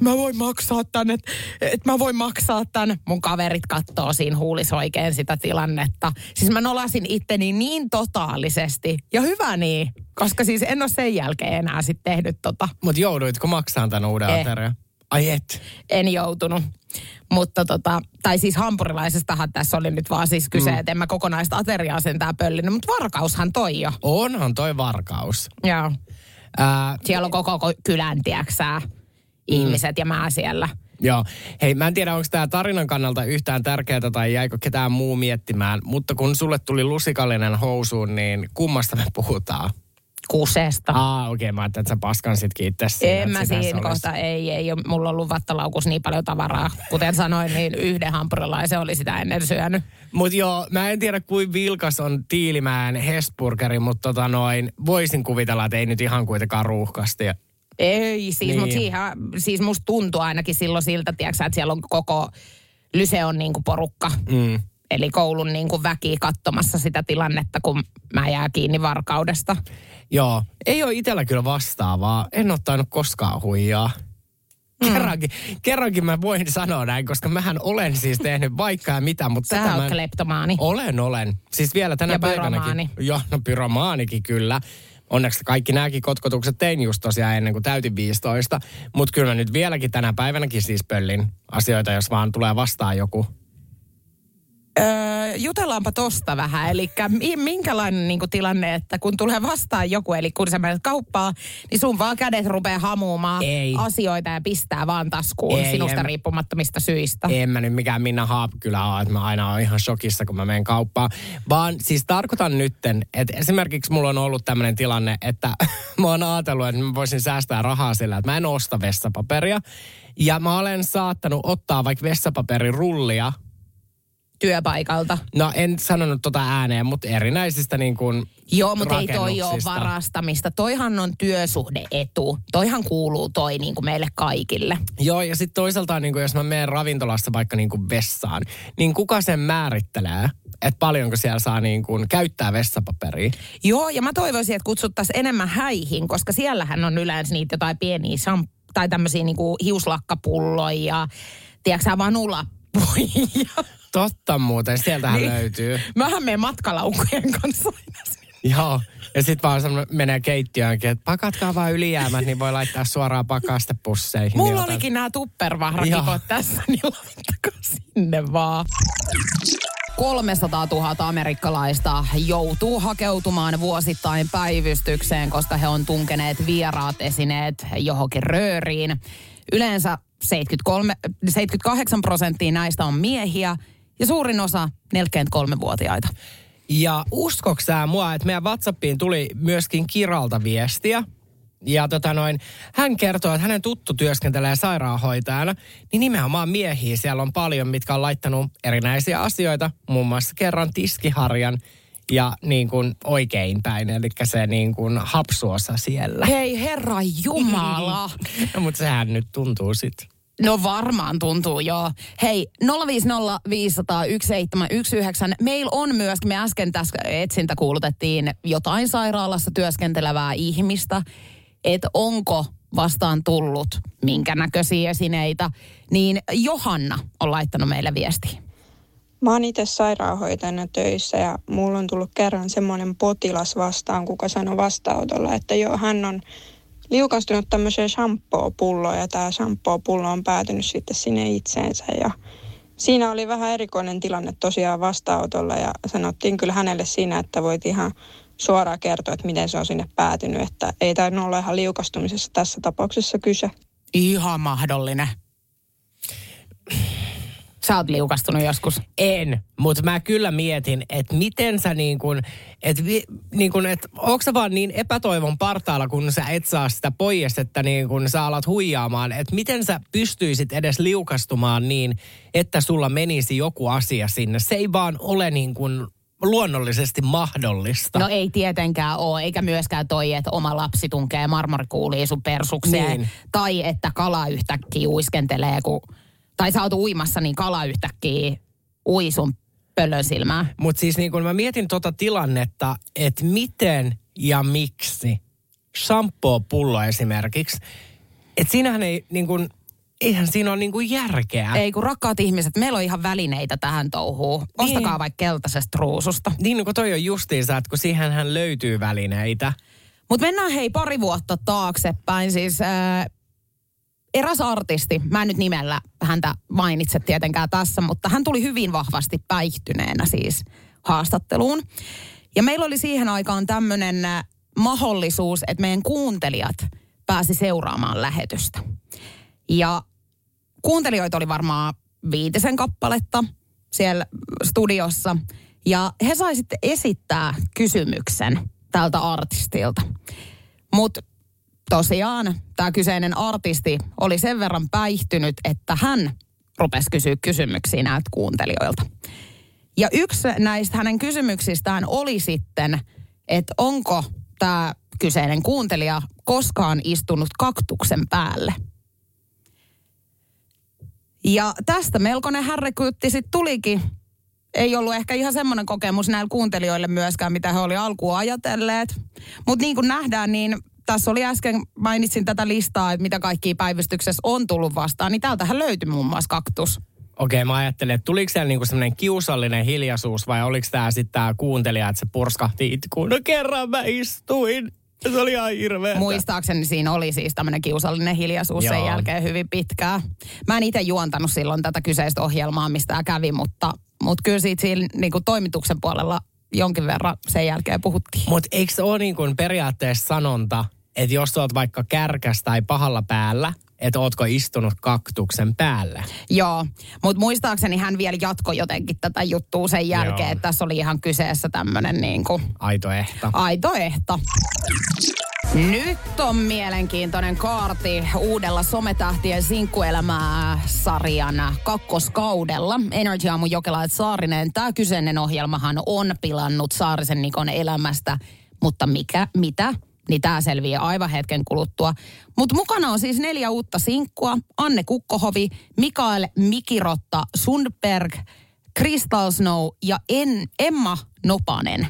[SPEAKER 2] Mä voin maksaa tän, että et mä voin maksaa tän. Mun kaverit kattoo siinä huulis oikein sitä tilannetta. Siis mä nolasin itteni niin totaalisesti. Ja hyvä niin, koska siis en ole sen jälkeen enää sitten tehnyt tota.
[SPEAKER 3] Mutta jouduitko maksamaan tämän uuden
[SPEAKER 2] Eh.
[SPEAKER 3] aterian? Ai et.
[SPEAKER 2] en joutunut. Mutta tota, tai siis hampurilaisestahan tässä oli nyt vaan siis kyse, mm. että en mä kokonaista ateriaa sentään pöllinyt, mutta varkaushan toi jo.
[SPEAKER 3] Onhan toi varkaus.
[SPEAKER 2] Joo.
[SPEAKER 3] Ää,
[SPEAKER 2] Siellä on koko ko- kylän, tiedäksää, ihmiset ja mä siellä.
[SPEAKER 3] Joo. Hei, mä en tiedä, onko tämä tarinan kannalta yhtään tärkeää tai jäikö ketään muu miettimään, mutta kun sulle tuli lusikallinen housuun, niin kummasta me puhutaan?
[SPEAKER 2] Kusesta.
[SPEAKER 3] Aa, okei, okay, mä ajattelin, että sä paskan sit kiittää siinä.
[SPEAKER 2] en mä siinä kohta, ei, ei ole mulla ollut vattalaukus niin paljon tavaraa. Kuten sanoin, niin yhden hampurilaisen oli sitä ennen syönyt.
[SPEAKER 3] Mut joo, mä en tiedä kuin vilkas on Tiilimäen Hesburgeri, mutta tota noin, voisin kuvitella, että ei nyt ihan kuitenkaan ruuhkasti.
[SPEAKER 2] Ei, siis,
[SPEAKER 3] Niin.
[SPEAKER 2] mutta siihen, siis musta tuntuu ainakin silloin siltä, tiiäksä, että siellä on koko Lyseon niin kuin porukka.
[SPEAKER 3] Mm.
[SPEAKER 2] Eli koulun niin kuin väki katsomassa sitä tilannetta, kun mä jää kiinni varkaudesta.
[SPEAKER 3] Joo, ei ole itsellä kyllä vastaavaa. En ole tainnut koskaan huijaa.
[SPEAKER 2] Mm.
[SPEAKER 3] Kerrankin, kerrankin mä voin sanoa näin, koska mähän olen siis tehnyt vaikka ja mitä, mutta
[SPEAKER 2] Sä
[SPEAKER 3] tätä
[SPEAKER 2] oot
[SPEAKER 3] mä...
[SPEAKER 2] kleptomaani.
[SPEAKER 3] Olen, olen. Siis vielä tänä
[SPEAKER 2] Ja
[SPEAKER 3] päivänäkin.
[SPEAKER 2] pyromaani.
[SPEAKER 3] Joo, no pyromaanikin kyllä. Onneksi kaikki nämäkin kotkotukset tein just tosiaan ennen kuin täytin 15. Mutta kyllä mä nyt vieläkin tänä päivänäkin siis pöllin asioita, jos vaan tulee vastaan joku.
[SPEAKER 2] Öö, jutellaanpa tosta vähän. Eli minkälainen niin kuin tilanne, että kun tulee vastaan joku, eli kun sä menet kauppaan, niin sun vaan kädet rupeaa hamuumaan
[SPEAKER 3] Ei.
[SPEAKER 2] asioita ja pistää vaan taskuun
[SPEAKER 3] Ei,
[SPEAKER 2] sinusta
[SPEAKER 3] en-
[SPEAKER 2] riippumattomista syistä.
[SPEAKER 3] En mä nyt mikään Minna Haap kyllä ole, että mä aina oon ihan shokissa, kun mä menen kauppaan. Vaan siis tarkoitan nytten, että esimerkiksi mulla on ollut tämmöinen tilanne, että mä oon ajatellut, että mä voisin säästää rahaa sillä, että mä en osta vessapaperia. Ja mä olen saattanut ottaa vaikka vessapaperirullia.
[SPEAKER 2] Työpaikalta.
[SPEAKER 3] No en sanonut tota ääneen, mutta erinäisistä niin kuin
[SPEAKER 2] Joo, mutta ei toi ole varastamista. Toihan on työsuhdeetu. Toihan kuuluu toi niin kuin meille kaikille.
[SPEAKER 3] Joo, ja sitten toisaalta niin kuin jos mä menen ravintolassa vaikka niin kuin vessaan, niin kuka sen määrittelee, että paljonko siellä saa niin kuin käyttää vessapaperia?
[SPEAKER 2] Joo, ja mä toivoisin, että kutsuttaisiin enemmän häihin, koska siellähän on yleensä niitä jotain pieniä sam- tai tämmöisiä niinku hiuslakkapulloja ja tiedätkö sä, vanulappuja.
[SPEAKER 3] Totta muuten, sieltähän niin. löytyy.
[SPEAKER 2] Mähän menen matkalaukujen kanssa aina sinne.
[SPEAKER 3] Joo, ja sitten vaan semmonen- menee keittiöönkin, että pakatkaa vaan ylijäämät, niin voi laittaa suoraan pakastepusseihin.
[SPEAKER 2] Mulla
[SPEAKER 3] niin otan-
[SPEAKER 2] olikin nämä tuppervahrakipot tässä, niin laittakaa sinne vaan. 300 000 amerikkalaista joutuu hakeutumaan vuosittain päivystykseen, koska he on tunkeneet vieraat esineet johonkin rööriin. Yleensä 73, 78 prosenttia näistä on miehiä ja suurin osa 43-vuotiaita.
[SPEAKER 3] Ja uskoks sä mua, että meidän WhatsAppiin tuli myöskin Kiralta viestiä. Ja tota noin, hän kertoo, että hänen tuttu työskentelee sairaanhoitajana, niin nimenomaan miehiä siellä on paljon, mitkä on laittanut erinäisiä asioita, muun muassa kerran tiskiharjan ja niin kuin oikein päin, eli se niin kuin hapsuosa siellä.
[SPEAKER 2] Hei herra Jumala!
[SPEAKER 3] No, mutta sehän nyt tuntuu sitten.
[SPEAKER 2] No varmaan tuntuu, joo. Hei, 050 500 1719. Meillä on myös, me äsken tässä etsintä kuulutettiin jotain sairaalassa työskentelevää ihmistä, että onko vastaan tullut minkä näköisiä esineitä, niin Johanna on laittanut meille viestiä.
[SPEAKER 7] Mä oon itse sairaanhoitajana töissä ja mulla on tullut kerran semmoinen potilas vastaan, kuka sanoi vastaanotolla, että joo, hän on liukastunut tämmöiseen shampoo-pulloon ja tämä shampoo-pullo on päätynyt sitten sinne itseensä ja siinä oli vähän erikoinen tilanne tosiaan vastaanotolla ja sanottiin kyllä hänelle siinä, että voit ihan suoraan kertoa, että miten se on sinne päätynyt, että ei tainnut olla ihan liukastumisessa tässä tapauksessa kyse.
[SPEAKER 2] Ihan mahdollinen. Sä oot liukastunut joskus.
[SPEAKER 3] En, mutta mä kyllä mietin, että miten sä niin kuin, että niin kuin, että onko sä vaan niin epätoivon partaalla, kun sä et saa sitä pois, että niin kuin sä alat huijaamaan, että miten sä pystyisit edes liukastumaan niin, että sulla menisi joku asia sinne. Se ei vaan ole niin kuin luonnollisesti mahdollista.
[SPEAKER 2] No ei tietenkään ole, eikä myöskään toi, että oma lapsi tunkee marmorikuuliin sun persukseen.
[SPEAKER 3] Niin.
[SPEAKER 2] Tai että kala yhtäkkiä uiskentelee, kun, tai sä oot uimassa, niin kala yhtäkkiä ui sun pölösilmää.
[SPEAKER 3] Mutta siis niin kun mä mietin tota tilannetta, että miten ja miksi shampoo-pullo esimerkiksi, että siinähän ei niin kun, eihän siinä ole niin kuin järkeä.
[SPEAKER 2] Ei kun rakkaat ihmiset, meillä on ihan välineitä tähän touhuun. Ostakaa
[SPEAKER 3] Niin.
[SPEAKER 2] vaikka keltaisesta ruususta.
[SPEAKER 3] Niin, kun toi on justiinsa, että kun siihenhän löytyy välineitä.
[SPEAKER 2] Mutta mennään hei pari vuotta taaksepäin. Siis ää, eräs artisti, mä en nyt nimellä häntä mainitse tietenkään tässä, mutta hän tuli hyvin vahvasti päihtyneenä siis haastatteluun. Ja meillä oli siihen aikaan tämmöinen mahdollisuus, että meidän kuuntelijat pääsi seuraamaan lähetystä. Ja kuuntelijoita oli varmaan viitisen kappaletta siellä studiossa. Ja he sai sitten esittää kysymyksen tältä artistilta. Mutta tosiaan tämä kyseinen artisti oli sen verran päihtynyt, että hän rupesi kysyä kysymyksiä näiltä kuuntelijoilta. Ja yksi näistä hänen kysymyksistään oli sitten, että onko tämä kyseinen kuuntelija koskaan istunut kaktuksen päälle. Ja tästä melkoinen härrekytti sitten tulikin. Ei ollut ehkä ihan semmoinen kokemus näillä kuuntelijoille myöskään, mitä he oli alkuun ajatelleet. Mutta niin kuin nähdään, niin tässä oli äsken, mainitsin tätä listaa, että mitä kaikkia päivystyksessä on tullut vastaan, niin täältähän löytyi muun muassa kaktus.
[SPEAKER 3] Okei, mä ajattelin, että tuliko siellä niinku semmoinen kiusallinen hiljaisuus vai oliko tämä sitten tämä kuuntelija, että se purskahti itkuun. No kerran mä istuin. Se oli ihan hirveä.
[SPEAKER 2] Muistaakseni siinä oli siis tämmöinen kiusallinen hiljaisuus sen
[SPEAKER 3] Joo.
[SPEAKER 2] jälkeen hyvin pitkään. Mä en itse juontanut silloin tätä kyseistä ohjelmaa, mistä tämä kävi, mutta, mutta kyllä siitä siinä niin kuin toimituksen puolella jonkin verran sen jälkeen puhuttiin.
[SPEAKER 3] Mutta eikö se ole niin kuin periaatteessa sanonta, että jos oot vaikka kärkäs tai pahalla päällä, että ootko istunut kaktuksen päällä?
[SPEAKER 2] Joo, mutta muistaakseni hän vielä jatkoi jotenkin tätä juttua sen jälkeen,
[SPEAKER 3] Joo.
[SPEAKER 2] että tässä oli ihan kyseessä tämmöinen niin kuin
[SPEAKER 3] Aito ehto.
[SPEAKER 2] aito ehto. Nyt on mielenkiintoinen kaarti uudella Sometähtien sinkkuelämää sarjan kakkoskaudella. Energy Aamu Jokela et Saarinen. Tämä kyseinen ohjelmahan on pilannut Saarisen Nikon elämästä, mutta mikä, mitä? Niin tämä selviää aivan hetken kuluttua. Mutta mukana on siis neljä uutta sinkkua. Anne Kukkohovi, Mikael Mikirotta Sundberg, Crystal Snow ja en, Emma Nopanen.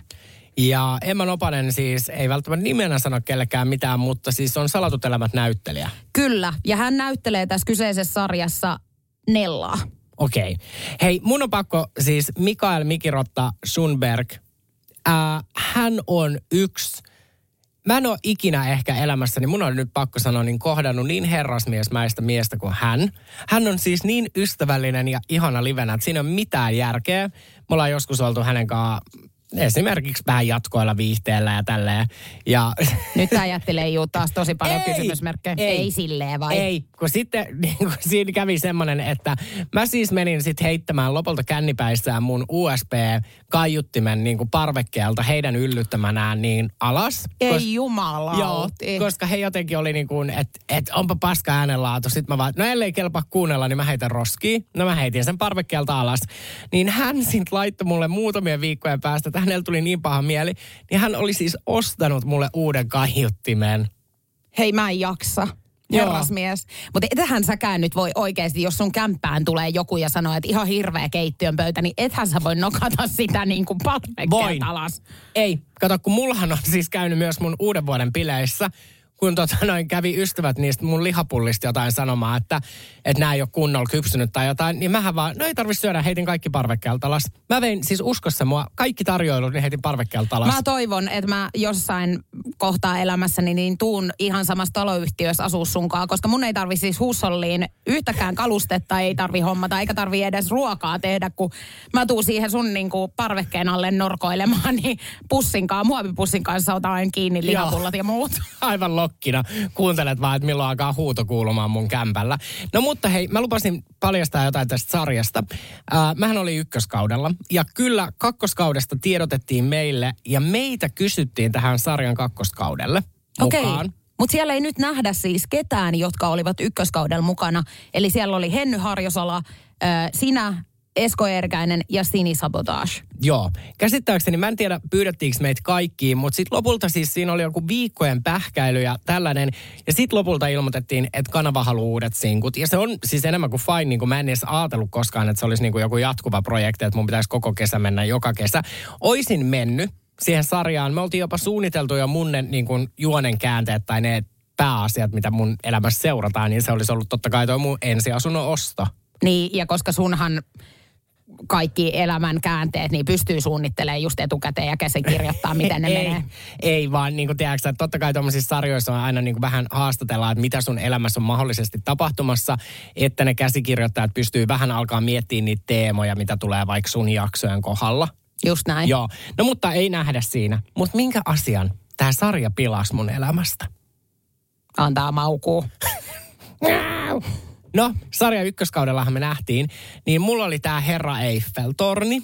[SPEAKER 3] Ja Emma Nopanen siis ei välttämättä nimenä sano kellekään mitään, mutta siis on salatut elämät näyttelijä.
[SPEAKER 2] Kyllä, ja hän näyttelee tässä kyseisessä sarjassa Nellaa.
[SPEAKER 3] Okei. Hei, mun on pakko siis Mikael Mikirotta Sundberg. Ää, hän on yksi Mä en ole ikinä ehkä elämässäni, mun on nyt pakko sanoa, niin kohdannut niin herrasmiesmäistä miestä kuin hän. Hän on siis niin ystävällinen ja ihana livenä, että siinä ole mitään järkeä. Me ollaan joskus oltu hänen kanssaan esimerkiksi vähän jatkoilla viihteellä ja tälleen. Ja
[SPEAKER 2] Nyt tämä jätti leijuu taas tosi paljon
[SPEAKER 3] Ei,
[SPEAKER 2] kysymysmerkkejä.
[SPEAKER 3] ei.
[SPEAKER 2] Ei silleen vai?
[SPEAKER 3] Ei, kun sitten niin kun siinä kävi semmoinen, että mä siis menin sitten heittämään lopulta kännipäissään mun USB-kaiuttimen niin kuin parvekkeelta heidän yllyttämänään niin alas.
[SPEAKER 2] Ei
[SPEAKER 3] Kos-
[SPEAKER 2] jumalauti.
[SPEAKER 3] Joo, koska he jotenkin oli niin kuin, että et onpa paska äänenlaatu. Sitten mä vaan, no ellei kelpaa kuunnella, niin mä heitän roskiin. No mä heitin sen parvekkeelta alas. Niin hän sitten laittoi mulle muutamia viikkojen päästä, että hänellä tuli niin paha mieli. Niin hän oli siis ostanut mulle uuden kaiuttimen.
[SPEAKER 2] Hei mä en jaksa. Herrasmies. Mutta etähän säkään nyt voi oikeasti, jos sun kämppään tulee joku ja sanoo, että ihan hirveä keittiön pöytä, niin ethän sä voi nokata sitä niin kuin
[SPEAKER 3] Voin.
[SPEAKER 2] alas.
[SPEAKER 3] Ei, kato, kun mullahan on siis käynyt myös mun uuden vuoden bileissä, kun tota noin kävi ystävät niistä mun lihapullista jotain sanomaan, että, että nämä ei ole kunnolla kypsynyt tai jotain, niin mähän vaan, no ei tarvitse syödä, heitin kaikki parvekkeelta alas. Mä vein siis uskossa mua, kaikki tarjoilut, niin heitin parvekkeelta alas.
[SPEAKER 2] Mä toivon, että mä jossain kohtaa elämässäni niin tuun ihan samassa taloyhtiössä asuu sunkaan, koska mun ei tarvi siis huusholliin yhtäkään kalustetta ei tarvi hommata, eikä tarvi edes ruokaa tehdä, kun mä tuun siihen sun niin kuin parvekkeen alle norkoilemaan, niin pussinkaan, muovipussin kanssa otan kiinni lihapullat ja muut.
[SPEAKER 3] Aivan lokkina. Kuuntelet vaan, että milloin alkaa huuto kuulumaan mun kämpällä. No mutta hei, mä lupasin paljastaa jotain tästä sarjasta. Äh, mähän oli ykköskaudella. Ja kyllä kakkoskaudesta tiedotettiin meille ja meitä kysyttiin tähän sarjan kakkoskaudelle
[SPEAKER 2] Okei.
[SPEAKER 3] mukaan.
[SPEAKER 2] Mutta siellä ei nyt nähdä siis ketään, jotka olivat ykköskaudella mukana. Eli siellä oli Henny Harjosala, sinä, Esko Erkäinen ja Sini Sabotage.
[SPEAKER 3] Joo. Käsittääkseni, mä en tiedä pyydettiinkö meitä kaikkiin, mutta sitten lopulta siis siinä oli joku viikkojen pähkäily ja tällainen. Ja sitten lopulta ilmoitettiin, että kanava haluaa uudet sinkut. Ja se on siis enemmän kuin fine, niin kuin mä en edes ajatellut koskaan, että se olisi niin kuin joku jatkuva projekti, että mun pitäisi koko kesä mennä joka kesä. Oisin mennyt siihen sarjaan. Me oltiin jopa suunniteltu jo mun ne, niin kuin juonen käänteet tai ne pääasiat, mitä mun elämässä seurataan, niin se olisi ollut totta kai toi mun ensiasunnon osto.
[SPEAKER 2] Niin, ja koska sunhan kaikki elämän käänteet, niin pystyy suunnittelemaan just etukäteen ja käsikirjoittaa, miten ne
[SPEAKER 3] ei,
[SPEAKER 2] menee.
[SPEAKER 3] Ei vaan, niin kuin tiedätkö, että totta kai tuommoisissa sarjoissa on aina niin kuin vähän haastatellaan, että mitä sun elämässä on mahdollisesti tapahtumassa, että ne käsikirjoittajat pystyy vähän alkaa miettimään niitä teemoja, mitä tulee vaikka sun jaksojen kohdalla.
[SPEAKER 2] Just näin.
[SPEAKER 3] Joo, no mutta ei nähdä siinä. Mutta minkä asian tämä sarja pilasi mun elämästä?
[SPEAKER 2] Antaa maukuu.
[SPEAKER 3] No, sarja ykköskaudellahan me nähtiin, niin mulla oli tämä Herra Eiffel-torni.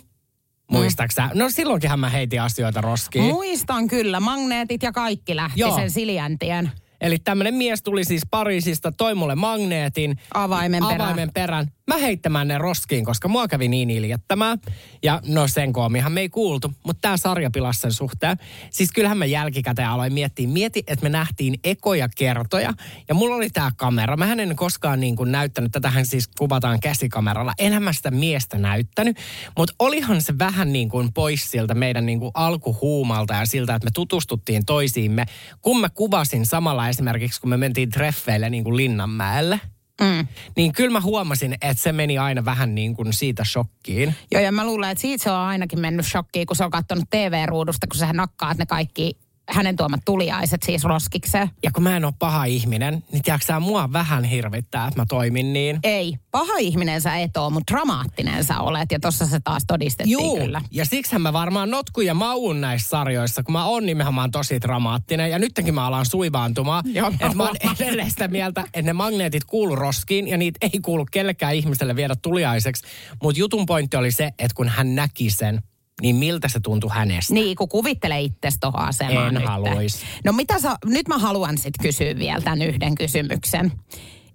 [SPEAKER 3] Muistaaksä? No silloinkinhan mä heitin asioita roskiin.
[SPEAKER 2] Muistan kyllä, magneetit ja kaikki lähti
[SPEAKER 3] Joo.
[SPEAKER 2] sen Siljäntien.
[SPEAKER 3] Eli tämmöinen mies tuli siis Pariisista, toi mulle magneetin.
[SPEAKER 2] Avaimen.
[SPEAKER 3] Avaimen perään. Mä heittämään ne roskiin, koska mua kävi niin iljettämään. Ja no sen koomihan me ei kuultu, mutta tämä sarja pilasi sen suhteen. Siis kyllähän mä jälkikäteen aloin miettiä. Mieti, että me nähtiin ekoja kertoja. Ja mulla oli tämä kamera. Mä en koskaan niin kuin näyttänyt, tätähän siis kuvataan käsikameralla. Enhän mä sitä miestä näyttänyt. Mutta olihan se vähän niin kuin pois siltä meidän niin kuin alkuhuumalta ja siltä, että me tutustuttiin toisiimme. Kun mä kuvasin samalla esimerkiksi, kun me mentiin treffeille niin kuin Linnanmäelle.
[SPEAKER 2] Mm.
[SPEAKER 3] Niin kyllä mä huomasin, että se meni aina vähän niin kuin siitä shokkiin.
[SPEAKER 2] Joo, ja mä luulen, että siitä se on ainakin mennyt shokkiin, kun se on katsonut TV-ruudusta, kun sä nakkaat ne kaikki hänen tuomat tuliaiset siis roskikseen.
[SPEAKER 3] Ja kun mä en ole paha ihminen, niin tiedätkö sä, mua vähän hirvittää, että mä toimin niin.
[SPEAKER 2] Ei, paha ihminen sä et oo, mutta dramaattinen sä olet, ja tossa se taas todistettiin
[SPEAKER 3] Juu,
[SPEAKER 2] kyllä.
[SPEAKER 3] ja siksi mä varmaan notkun ja maun näissä sarjoissa, kun mä oon nimenomaan tosi dramaattinen. Ja nytkin mä alan suivaantumaan.
[SPEAKER 2] Joo, mä
[SPEAKER 3] että mä oon edelleen sitä mieltä, että ne magneetit kuulu roskiin ja niitä ei kuulu kellekään ihmiselle viedä tuliaiseksi. Mutta jutun pointti oli se, että kun hän näki sen, niin miltä se tuntui hänestä.
[SPEAKER 2] Niin, kun kuvittele itses tohon asemaan
[SPEAKER 3] En haluis.
[SPEAKER 2] No mitä sä, nyt mä haluan sit kysyä vielä tämän yhden kysymyksen.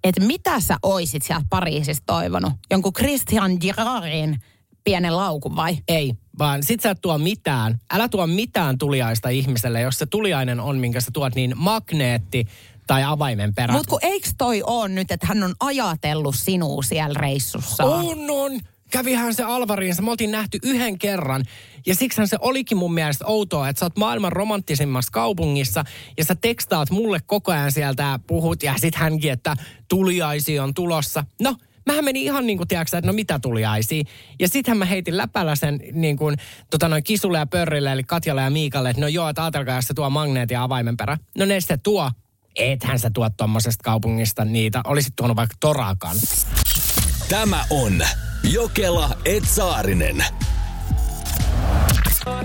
[SPEAKER 2] Että mitä sä oisit sieltä Pariisista toivonut? Jonkun Christian Girardin pienen laukun vai?
[SPEAKER 3] Ei, vaan sit sä et tuo mitään. Älä tuo mitään tuliaista ihmiselle, jos se tuliainen on, minkä sä tuot, niin magneetti tai avaimen perä.
[SPEAKER 2] Mutta kun eiks toi on nyt, että hän on ajatellut sinua siellä reissussa?
[SPEAKER 3] On, on. Kävihän se Alvariinsa. Me oltiin nähty yhden kerran. Ja siksihän se olikin mun mielestä outoa, että sä oot maailman romanttisimmassa kaupungissa ja sä tekstaat mulle koko ajan sieltä ja puhut ja sit hänkin, että tuliaisi on tulossa. No, Mähän meni ihan niin kuin, tiedätkö, että no mitä tuliaisia. Ja sittenhän mä heitin läpällä sen niin kuin, tota noin Kisulle ja Pörrille, eli Katjalle ja Miikalle, että no joo, että ajatelkaa, jos se tuo magneetin ja avaimen perä. No ne se tuo. Ethän sä tuo tuommoisesta kaupungista niitä. Olisit tuonut vaikka Torakan.
[SPEAKER 1] Tämä on Jokela Etsaarinen.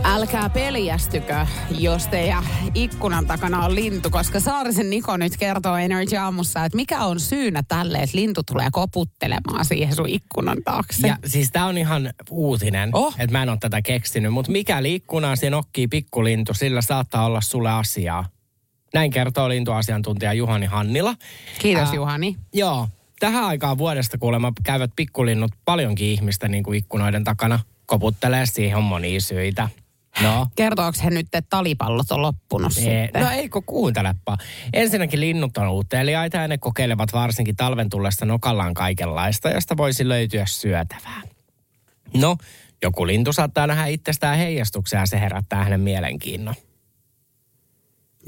[SPEAKER 2] Älkää peljästykö, jos teidän ikkunan takana on lintu, koska Saarisen Niko nyt kertoo Energy Aamussa, että mikä on syynä tälle, että lintu tulee koputtelemaan siihen sun ikkunan taakse.
[SPEAKER 3] Ja siis tää on ihan uutinen,
[SPEAKER 2] Oh.
[SPEAKER 3] että mä en ole tätä keksinyt. Mutta mikäli ikkunaan se nokkii pikkulintu, sillä saattaa olla sulle asiaa. Näin kertoo lintuasiantuntija Juhani Hannila.
[SPEAKER 2] Kiitos
[SPEAKER 3] Ää,
[SPEAKER 2] Juhani.
[SPEAKER 3] Joo, tähän aikaan vuodesta kuulemma käyvät pikkulinnut paljonkin ihmistä niin kuin ikkunoiden takana koputtelee. Siihen on monia syitä. No.
[SPEAKER 2] Kertooko he nyt, että talipallot on loppunut
[SPEAKER 3] Ee,
[SPEAKER 2] sitten?
[SPEAKER 3] no eikö kuuntelepa. Ensinnäkin linnut on uteliaita ja ne kokeilevat varsinkin talven tullessa nokallaan kaikenlaista, josta voisi löytyä syötävää. No, joku lintu saattaa nähdä itsestään heijastuksia ja se herättää hänen mielenkiinnon.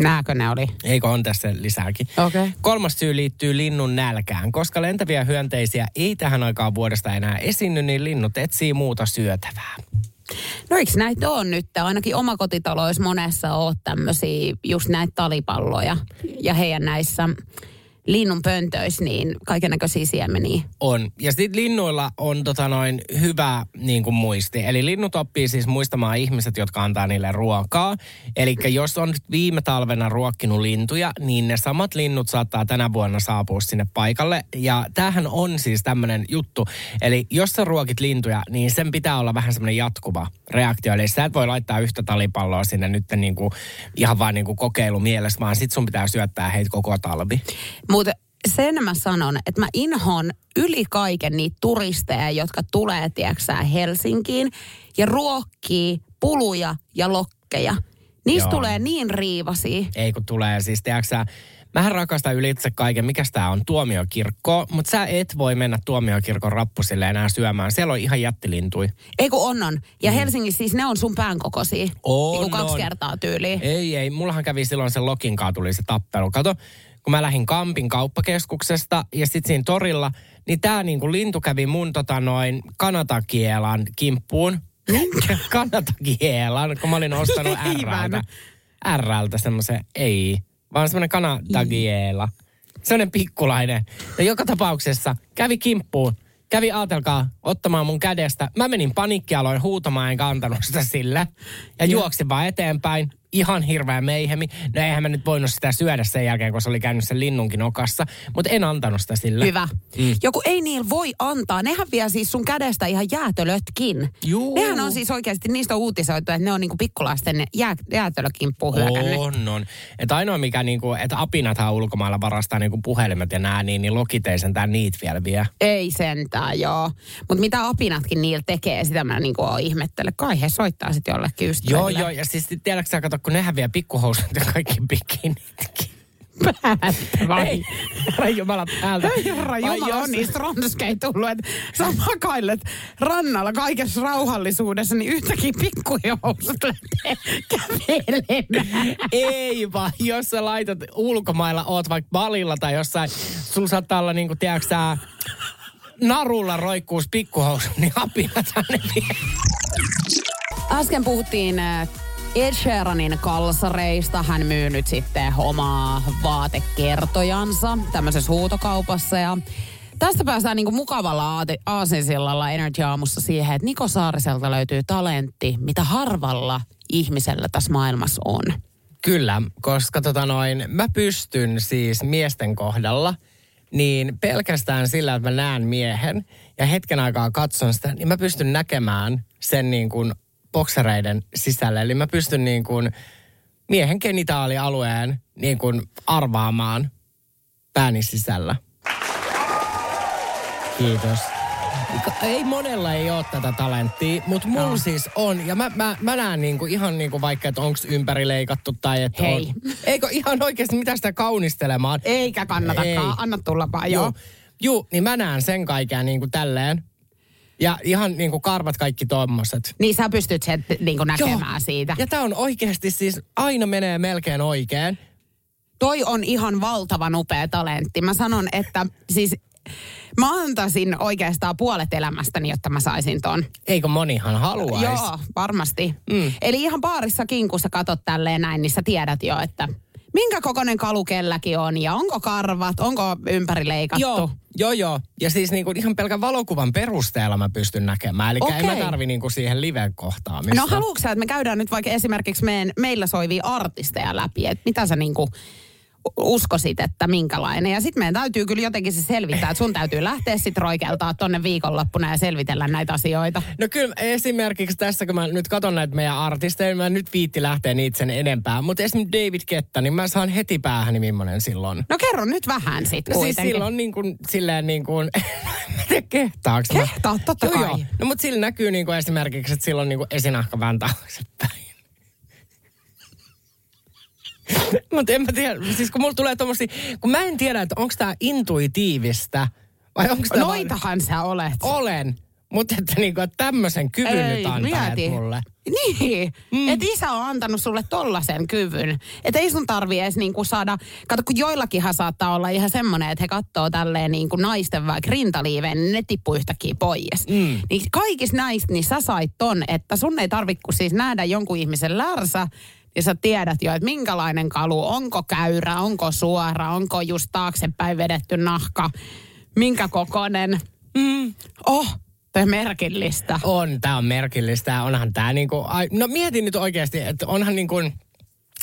[SPEAKER 2] Nääkö ne oli?
[SPEAKER 3] Eikö on tässä lisääkin?
[SPEAKER 2] Okei.
[SPEAKER 3] Kolmas syy liittyy linnun nälkään. Koska lentäviä hyönteisiä ei tähän aikaan vuodesta enää esiinny, niin linnut etsii muuta syötävää.
[SPEAKER 2] No eikö näitä on nyt? Ainakin omakotitaloissa monessa on tämmöisiä just näitä talipalloja. Ja heidän näissä linnun pöntöissä niin kaiken näköisiä siemeniä.
[SPEAKER 3] On. Ja sitten linnuilla on tota noin hyvä niin kuin muisti. Eli linnut oppii siis muistamaan ihmiset, jotka antaa niille ruokaa. Eli jos on viime talvena ruokkinut lintuja, niin ne samat linnut saattaa tänä vuonna saapua sinne paikalle. Ja tämähän on siis tämmöinen juttu. Eli jos sä ruokit lintuja, niin sen pitää olla vähän semmoinen jatkuva reaktio. Eli sä et voi laittaa yhtä talipalloa sinne nyt niin kuin, ihan vaan niin kuin kokeilu mielessä, vaan sit sun pitää syöttää heitä koko talvi.
[SPEAKER 2] Mutta sen mä sanon, että mä inhoon yli kaiken niitä turisteja, jotka tulee, tiedäksä, Helsinkiin ja ruokkii puluja ja lokkeja. Niistä
[SPEAKER 3] Joo.
[SPEAKER 2] tulee niin riivasia.
[SPEAKER 3] Ei kun tulee, siis tiedätkö mähän rakastan ylitse kaiken, mikä tää on, tuomiokirkko, mutta sä et voi mennä tuomiokirkon rappusille enää syömään. Siellä on ihan jättilintui.
[SPEAKER 2] Ei kun on on. Ja Helsingissä siis ne on sun pään kokoisia.
[SPEAKER 3] Mm. On,
[SPEAKER 2] niin kaksi
[SPEAKER 3] on.
[SPEAKER 2] kertaa tyyliin.
[SPEAKER 3] Ei, ei, mullahan kävi silloin sen Lokin kanssa tuli se tappelu. Kato, kun mä lähdin Kampin kauppakeskuksesta ja sitten siinä torilla, niin tää niinku lintu kävi mun tota noin kanatakielan kimppuun. Kanatakielan, kun mä olin ostanut Rltä. Rltä semmoisen, ei, vaan semmoinen kanatagiela. Semmoinen pikkulainen. Ja joka tapauksessa kävi kimppuun. Kävi, aatelkaa, ottamaan mun kädestä. Mä menin paniikkia, aloin huutamaan, enkä antanut sitä sille. Ja juoksin vaan eteenpäin. Ihan hirveä meihemi. No eihän mä nyt voinut sitä syödä sen jälkeen, kun se oli käynyt sen linnunkin okassa. Mutta en antanut sitä sille.
[SPEAKER 2] Hyvä. Mm. Joku ei niillä voi antaa. Nehän vie siis sun kädestä ihan jäätölötkin.
[SPEAKER 3] Juu.
[SPEAKER 2] Nehän on siis oikeasti, niistä on uutisoitu, että ne on niinku pikkulaisten jää, jäätölökimppuun hyökännyt.
[SPEAKER 3] On, on. Että ainoa mikä niinku, että apinathan ulkomailla varastaa niinku puhelimet ja nää, niin, niin lokit ei sentään niitä vielä vie.
[SPEAKER 2] Ei sentään, joo. Mutta mitä apinatkin niillä tekee, sitä mä niinku oon ihmettele. Kai he soittaa sitten jollekin
[SPEAKER 3] Joo,
[SPEAKER 2] ystäville.
[SPEAKER 3] joo, ja siis tiedätkö sä, kato, kun nehän vie pikkuhousut ja kaikki bikinitkin.
[SPEAKER 2] Vai?
[SPEAKER 3] Ei, herra Jumala päältä.
[SPEAKER 2] Ei herra
[SPEAKER 3] Ai
[SPEAKER 2] Jumala, on niistä ronskei tullut, että sä makailet rannalla kaikessa rauhallisuudessa, niin yhtäkkiä pikkujousut lähtee kävelemään.
[SPEAKER 3] Ei vaan, jos sä laitat ulkomailla, oot vaikka balilla tai jossain, sulla saattaa olla niinku, tiedätkö sä, narulla roikkuus pikkuhousu, niin apinat ne vie.
[SPEAKER 2] Äsken puhuttiin äh, Ed Sheeranin kalsareista. Hän myy nyt sitten omaa vaatekertojansa tämmöisessä huutokaupassa. Ja tästä päästään niinku mukavalla aasinsillalla Energy Aamussa siihen, että Niko Saariselta löytyy talentti, mitä harvalla ihmisellä tässä maailmassa on.
[SPEAKER 3] Kyllä, koska tota noin, mä pystyn siis miesten kohdalla, niin pelkästään sillä, että mä näen miehen ja hetken aikaa katson sitä, niin mä pystyn näkemään sen niin kuin boksereiden sisälle. Eli mä pystyn niin kuin miehen genitaalialueen niin kuin arvaamaan pääni sisällä. Kiitos. Ei monella ei ole tätä talenttia, mutta mulla no. siis on. Ja mä, mä, mä näen niinku ihan niinku vaikka, että onko ympärileikattu tai että
[SPEAKER 2] Hei.
[SPEAKER 3] On. Eikö ihan oikeasti mitä sitä kaunistelemaan?
[SPEAKER 2] Eikä kannatakaan,
[SPEAKER 3] Ei.
[SPEAKER 2] anna tulla vaan, joo.
[SPEAKER 3] Joo. Juu, niin mä näen sen kaiken niinku tälleen. Ja ihan niinku karvat kaikki tommoset.
[SPEAKER 2] Niin sä pystyt sen niin kuin näkemään
[SPEAKER 3] Joo.
[SPEAKER 2] siitä.
[SPEAKER 3] Ja tää on oikeasti siis, aina menee melkein oikein.
[SPEAKER 2] Toi on ihan valtavan upea talentti. Mä sanon, että siis mä antaisin oikeastaan puolet elämästäni, jotta mä saisin ton.
[SPEAKER 3] Eikö monihan haluaisi?
[SPEAKER 2] Joo, varmasti. Mm. Eli ihan baarissakin, kun sä katot tälleen näin, niin sä tiedät jo, että minkä kokoinen kalu kelläkin on ja onko karvat, onko ympärileikattu.
[SPEAKER 3] Joo, joo, joo. Ja siis niinku ihan pelkän valokuvan perusteella mä pystyn näkemään. Eli en mä tarvi niinku siihen live-kohtaamista.
[SPEAKER 2] No haluatko sä, että me käydään nyt vaikka esimerkiksi meidän, meillä soivia artisteja läpi, että mitä sä niinku uskosit, että minkälainen. Ja sitten meidän täytyy kyllä jotenkin se selvittää, että sun täytyy lähteä sitten roikeltaa tonne viikonloppuna ja selvitellä näitä asioita.
[SPEAKER 3] No kyllä esimerkiksi tässä, kun mä nyt katson näitä meidän artisteja, niin mä nyt viitti lähteä niitä sen enempää. Mutta esimerkiksi David Ketta, niin mä saan heti päähäni millainen silloin.
[SPEAKER 2] No kerro nyt vähän sit
[SPEAKER 3] No siis silloin niin kuin, silleen niin kuin, kehtaaks.
[SPEAKER 2] Kehtaa, totta
[SPEAKER 3] joo,
[SPEAKER 2] kai.
[SPEAKER 3] Joo. No mutta sillä näkyy niin kuin esimerkiksi, että silloin niin kuin esinahka vähän taaksepäin. Mutta en mä tiedä, siis kun mulla tulee tommosia, kun mä en tiedä, että onko tää intuitiivista vai onko tää vaan-
[SPEAKER 2] Noitahan sä olet.
[SPEAKER 3] Olen. Mutta että niinku, että tämmöisen kyvyn nyt antaa et mulle.
[SPEAKER 2] Niin, mm. että isä on antanut sulle tollasen kyvyn. Että ei sun tarvi edes niinku saada, kato kun joillakinhan saattaa olla ihan semmoinen, että he katsoo tälleen niinku naisten vaikka rintaliiveen, niin ne tippuu yhtäkkiä pois. Mm. Niin kaikista näistä, niin sä sait ton, että sun ei tarvi kun siis nähdä jonkun ihmisen lärsä, ja sä tiedät jo, että minkälainen kalu, onko käyrä, onko suora, onko just taaksepäin vedetty nahka, minkä kokonen. Mm. Oh, toi merkillistä.
[SPEAKER 3] On, tämä on merkillistä. Onhan tämä niinku, no mietin nyt oikeasti, että onhan niinku,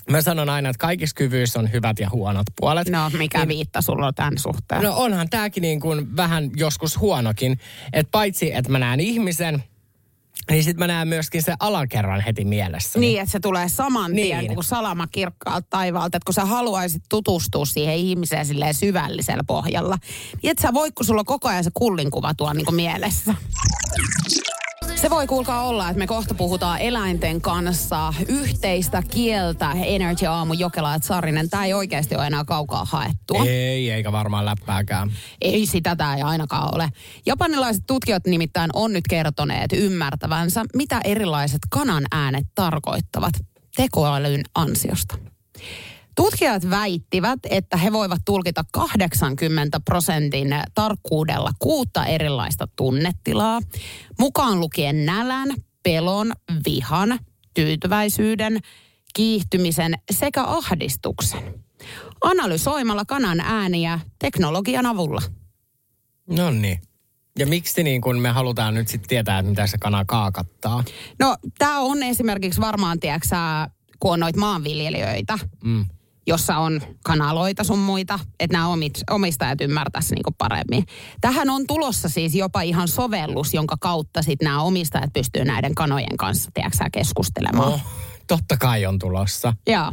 [SPEAKER 3] mä sanon aina, että kaikissa kyvyissä on hyvät ja huonot puolet.
[SPEAKER 2] No, mikä viitta sulla on tämän suhteen?
[SPEAKER 3] No onhan tämäkin niin kuin vähän joskus huonokin. Että paitsi, että mä näen ihmisen, niin sitten mä näen myöskin se alakerran heti mielessä.
[SPEAKER 2] Niin, että se tulee saman tien
[SPEAKER 3] Niin.
[SPEAKER 2] kuin salama kirkkaalta taivaalta, että kun sä haluaisit tutustua siihen ihmiseen silleen syvällisellä pohjalla, niin et sä voi, kun sulla on koko ajan se kullinkuva tuo niin kuin mielessä. Se voi kuulkaa olla, että me kohta puhutaan eläinten kanssa yhteistä kieltä. Energy Aamu Jokela ja Saarinen. Tämä ei oikeasti ole enää kaukaa haettua.
[SPEAKER 3] Ei, eikä varmaan läppääkään.
[SPEAKER 2] Ei sitä tämä ei ainakaan ole. Japanilaiset tutkijat nimittäin on nyt kertoneet ymmärtävänsä, mitä erilaiset kanan äänet tarkoittavat tekoälyn ansiosta. Tutkijat väittivät, että he voivat tulkita 80 prosentin tarkkuudella kuutta erilaista tunnetilaa, mukaan lukien nälän, pelon, vihan, tyytyväisyyden, kiihtymisen sekä ahdistuksen. Analysoimalla kanan ääniä teknologian avulla.
[SPEAKER 3] No niin. Ja miksi niin kun me halutaan nyt sitten tietää, että mitä se kana kaakattaa?
[SPEAKER 2] No, tämä on esimerkiksi varmaan, tiedätkö kun on noita maanviljelijöitä,
[SPEAKER 3] Mm.
[SPEAKER 2] Jossa on kanaloita sun muita, että nämä omit, omistajat ymmärtäisi niinku paremmin. Tähän on tulossa siis jopa ihan sovellus, jonka kautta sitten nämä omistajat pystyy näiden kanojen kanssa, tiedätkö keskustelemaan.
[SPEAKER 3] Oh, totta kai on tulossa.
[SPEAKER 2] Joo.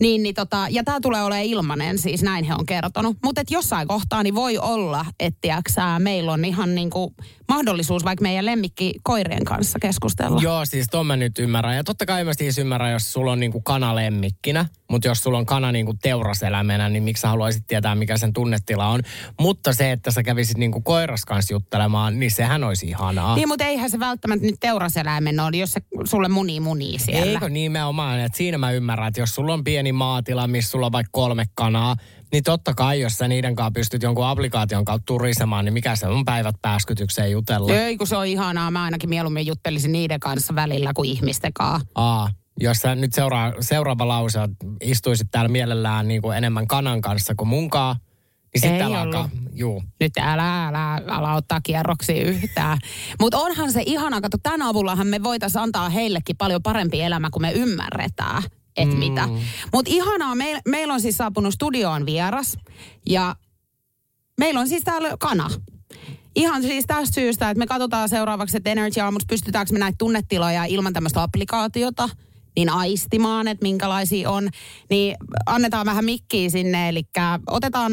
[SPEAKER 2] Niin, niin tota, ja tämä tulee olemaan ilmanen, siis näin he on kertonut. Mutta jossain kohtaa niin voi olla, että meillä on ihan niinku mahdollisuus vaikka meidän lemmikki koirien kanssa keskustella.
[SPEAKER 3] Joo, siis ton mä nyt ymmärrän. Ja totta kai mä siis ymmärrän, jos sulla on niinku kana lemmikkinä. Mutta jos sulla on kana niinku teuraseläimenä, niin miksi sä haluaisit tietää, mikä sen tunnetila on. Mutta se, että sä kävisit niinku koiras kanssa juttelemaan, niin sehän olisi ihanaa.
[SPEAKER 2] Niin, mutta eihän se välttämättä nyt teuraseläimen ole, jos se sulle munii munii siellä.
[SPEAKER 3] Eikö nimenomaan, että siinä mä ymmärrän, että jos sulla on pieni maatila, missä sulla on vaikka kolme kanaa, niin totta kai, jos sä niiden kanssa pystyt jonkun applikaation kautta turisemaan, niin mikä se on päivät pääskytykseen jutella.
[SPEAKER 2] Ei, kun se on ihanaa. Mä ainakin mieluummin juttelisin niiden kanssa välillä kuin ihmisten kanssa.
[SPEAKER 3] Aa, jos sä nyt seuraa, seuraava lause, että istuisit täällä mielellään niin kuin enemmän kanan kanssa kuin munkaan, niin sitten
[SPEAKER 2] ollut.
[SPEAKER 3] alkaa, juu.
[SPEAKER 2] Nyt älä, älä, älä ottaa kierroksia yhtään. Mutta onhan se ihana, kato, tämän avullahan me voitaisiin antaa heillekin paljon parempi elämä, kun me ymmärretään, että mm. mitä. Mutta ihanaa, meil, meillä on siis saapunut studioon vieras ja meillä on siis täällä kana. Ihan siis tästä syystä, että me katsotaan seuraavaksi, että Energy Aamussa pystytäänkö me näitä tunnetiloja ilman tämmöistä applikaatiota niin aistimaan, että minkälaisia on. Niin annetaan vähän mikkiä sinne, eli otetaan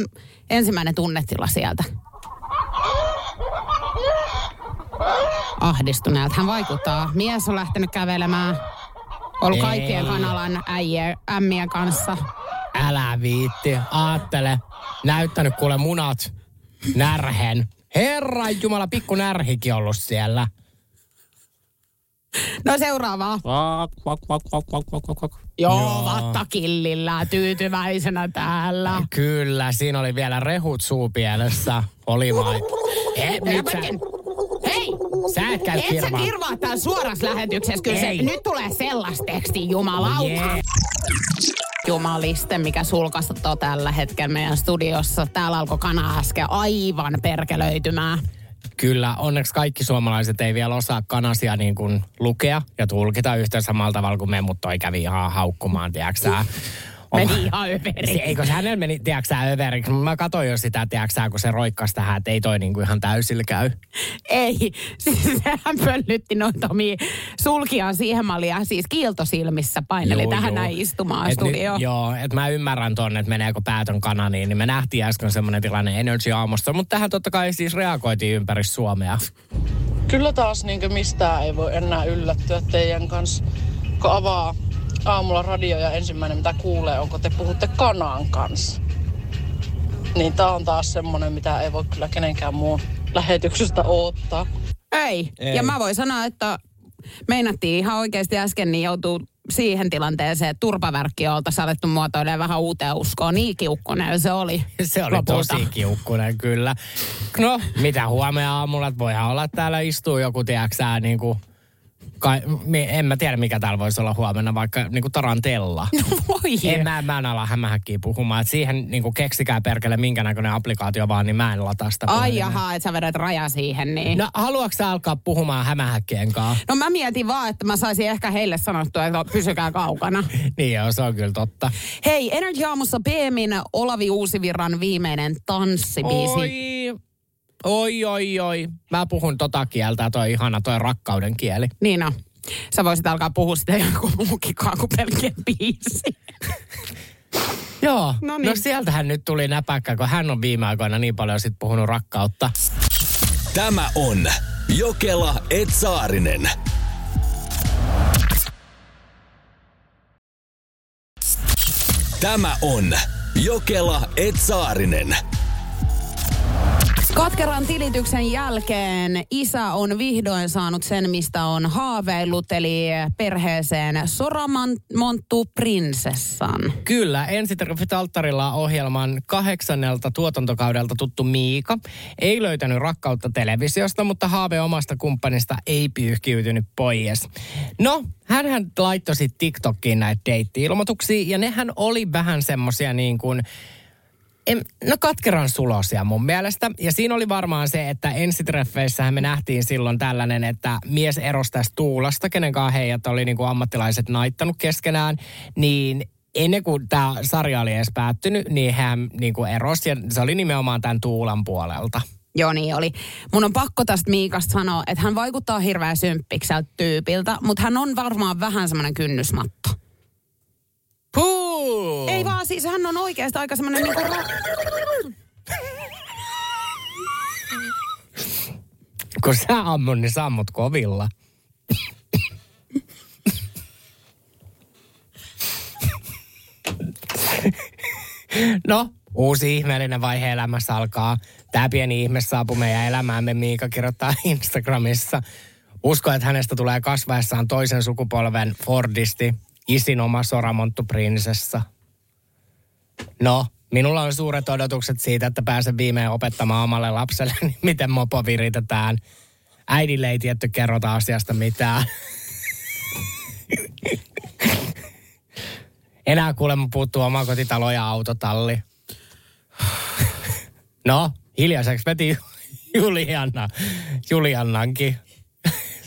[SPEAKER 2] ensimmäinen tunnetila sieltä. Ahdistuneelta hän vaikuttaa. Mies on lähtenyt kävelemään. Ollut kaikkien kanalan äijä, ämmien kanssa.
[SPEAKER 3] Älä viitti, aattele. Näyttänyt kuule munat, närhen. Herran Jumala, pikku närhikin ollut siellä.
[SPEAKER 2] No seuraavaa. Joo, vattakillillä tyytyväisenä täällä.
[SPEAKER 3] Kyllä, siinä oli vielä rehut suupielessä. Oli vai? Nyt sä, et käy
[SPEAKER 2] Et sä
[SPEAKER 3] kirvaa
[SPEAKER 2] täällä suorassa lähetyksessä. Kyllä se,
[SPEAKER 3] Ei.
[SPEAKER 2] nyt tulee sellaista tekstiä, jumalauta.
[SPEAKER 3] Jee.
[SPEAKER 2] Jumaliste, mikä sulkasta tällä hetkellä meidän studiossa. Täällä alkoi kana äsken aivan perkelöitymään.
[SPEAKER 3] Kyllä, onneksi kaikki suomalaiset ei vielä osaa kanasia niin kuin lukea ja tulkita yhtä samalla tavalla kuin me, mutta toi kävi ihan haukkumaan, tiedätkö
[SPEAKER 2] Meni ihan överi.
[SPEAKER 3] Se, eikö se hänellä meni, tiedätkö överiksi? Mä katsoin jo sitä, tiedätkö kun se roikkas tähän, että ei toi niinku ihan täysillä käy.
[SPEAKER 2] Ei, siis sehän pöllytti noita omia sulkia siihen mallia, siis kiiltosilmissä paineli
[SPEAKER 3] Juu,
[SPEAKER 2] tähän
[SPEAKER 3] juu.
[SPEAKER 2] näin istumaan
[SPEAKER 3] Et nyt-. Joo, että mä ymmärrän tonne, että meneekö päätön kananiin, niin me nähtiin äsken semmoinen tilanne Energy aamusta, mutta tähän totta kai siis reagoitiin ympäri Suomea.
[SPEAKER 8] Kyllä taas niin mistään ei voi enää yllättyä teidän kanssa, kun avaa aamulla radio ja ensimmäinen mitä kuulee on, kun te puhutte kanaan kanssa. Niin tää on taas semmonen, mitä ei voi kyllä kenenkään muun lähetyksestä odottaa.
[SPEAKER 2] Ei.
[SPEAKER 3] Ei.
[SPEAKER 2] Ja mä voin sanoa, että meinattiin ihan oikeasti äsken niin joutuu siihen tilanteeseen, että turpavärkki oltaisiin alettu muotoilemaan vähän uuteen uskoon. Niin kiukkunen se oli.
[SPEAKER 3] Se oli
[SPEAKER 2] lopulta.
[SPEAKER 3] tosi kiukkunen kyllä. No, mitä huomenna aamulla, että voihan olla, että täällä istuu joku, tiedätkö sä, niin kuin, kai, en mä tiedä mikä täällä voisi olla huomenna, vaikka niin kuin tarantella.
[SPEAKER 2] Voi.
[SPEAKER 3] En mä, mä en ala hämähäkkiä puhumaan. Et siihen niin kuin keksikää perkele minkä näköinen applikaatio vaan, niin mä en lataa sitä
[SPEAKER 2] Ai
[SPEAKER 3] puhelimeen.
[SPEAKER 2] jaha, että sä vedät raja siihen niin.
[SPEAKER 3] No, haluatko sä alkaa puhumaan hämähäkkien kanssa?
[SPEAKER 2] No mä mietin vaan, että mä saisin ehkä heille sanottua, että pysykää kaukana.
[SPEAKER 3] Niin joo, se on kyllä totta.
[SPEAKER 2] Hei, Energy Aamussa BMin Olavi Uusivirran viimeinen tanssibiisi.
[SPEAKER 3] Oi, oi, oi, oi. Mä puhun tota kieltä, toi ihana, toi rakkauden kieli.
[SPEAKER 2] Niin no. Sä voisit alkaa puhua sitä joku muukin kuin pelkkä biisi.
[SPEAKER 3] Joo,
[SPEAKER 2] No
[SPEAKER 3] no,
[SPEAKER 2] niin.
[SPEAKER 3] no sieltähän nyt tuli näpäkkä, kun hän on viime aikoina niin paljon sit puhunut rakkautta.
[SPEAKER 1] Tämä on Jokela Etsaarinen. Tämä on Jokela Etsaarinen.
[SPEAKER 2] Katkeran tilityksen jälkeen isä on vihdoin saanut sen, mistä on haaveillut, eli perheeseen Soramonttu prinsessan.
[SPEAKER 3] Kyllä, ensitreffit alttarilla ohjelman kahdeksannelta tuotantokaudelta tuttu Miika ei löytänyt rakkautta televisiosta, mutta haave omasta kumppanista ei pyyhkiytynyt pois. No, hänhän laittoi TikTokiin näitä deitti-ilmoituksia, ja nehän oli vähän semmosia niin kuin en, no katkeran sulosia mun mielestä. Ja siinä oli varmaan se, että ensitreffeissähän me nähtiin silloin tällainen, että mies erosi tästä Tuulasta, kenen kanssa heidät oli niin kuin ammattilaiset naittanut keskenään, niin ennen kuin tämä sarja oli edes päättynyt, niin hän niin kuin erosi ja se oli nimenomaan tämän Tuulan puolelta.
[SPEAKER 2] Joo, niin oli. Mun on pakko tästä Miikasta sanoa, että hän vaikuttaa hirveän symppikseltä tyypiltä, mutta hän on varmaan vähän semmoinen kynnysmatto. Ei vaan, siis hän on oikeasti aika semmoinen niinku... Ra-
[SPEAKER 3] Kun sä ammut, niin sammut kovilla. no, uusi ihmeellinen vaihe elämässä alkaa. Tämä pieni ihme saapuu meidän elämäämme. Miika kirjoittaa Instagramissa. Usko, että hänestä tulee kasvaessaan toisen sukupolven Fordisti, isin oma soramonttu prinsessa. No, minulla on suuret odotukset siitä, että pääsen viimein opettamaan omalle lapselle, miten mopo viritetään. Äidille ei tietty kerrota asiasta mitään. Enää kuulemma puuttuu omakotitalo ja autotalli. No, hiljaiseksi veti Juliana, Juliannankin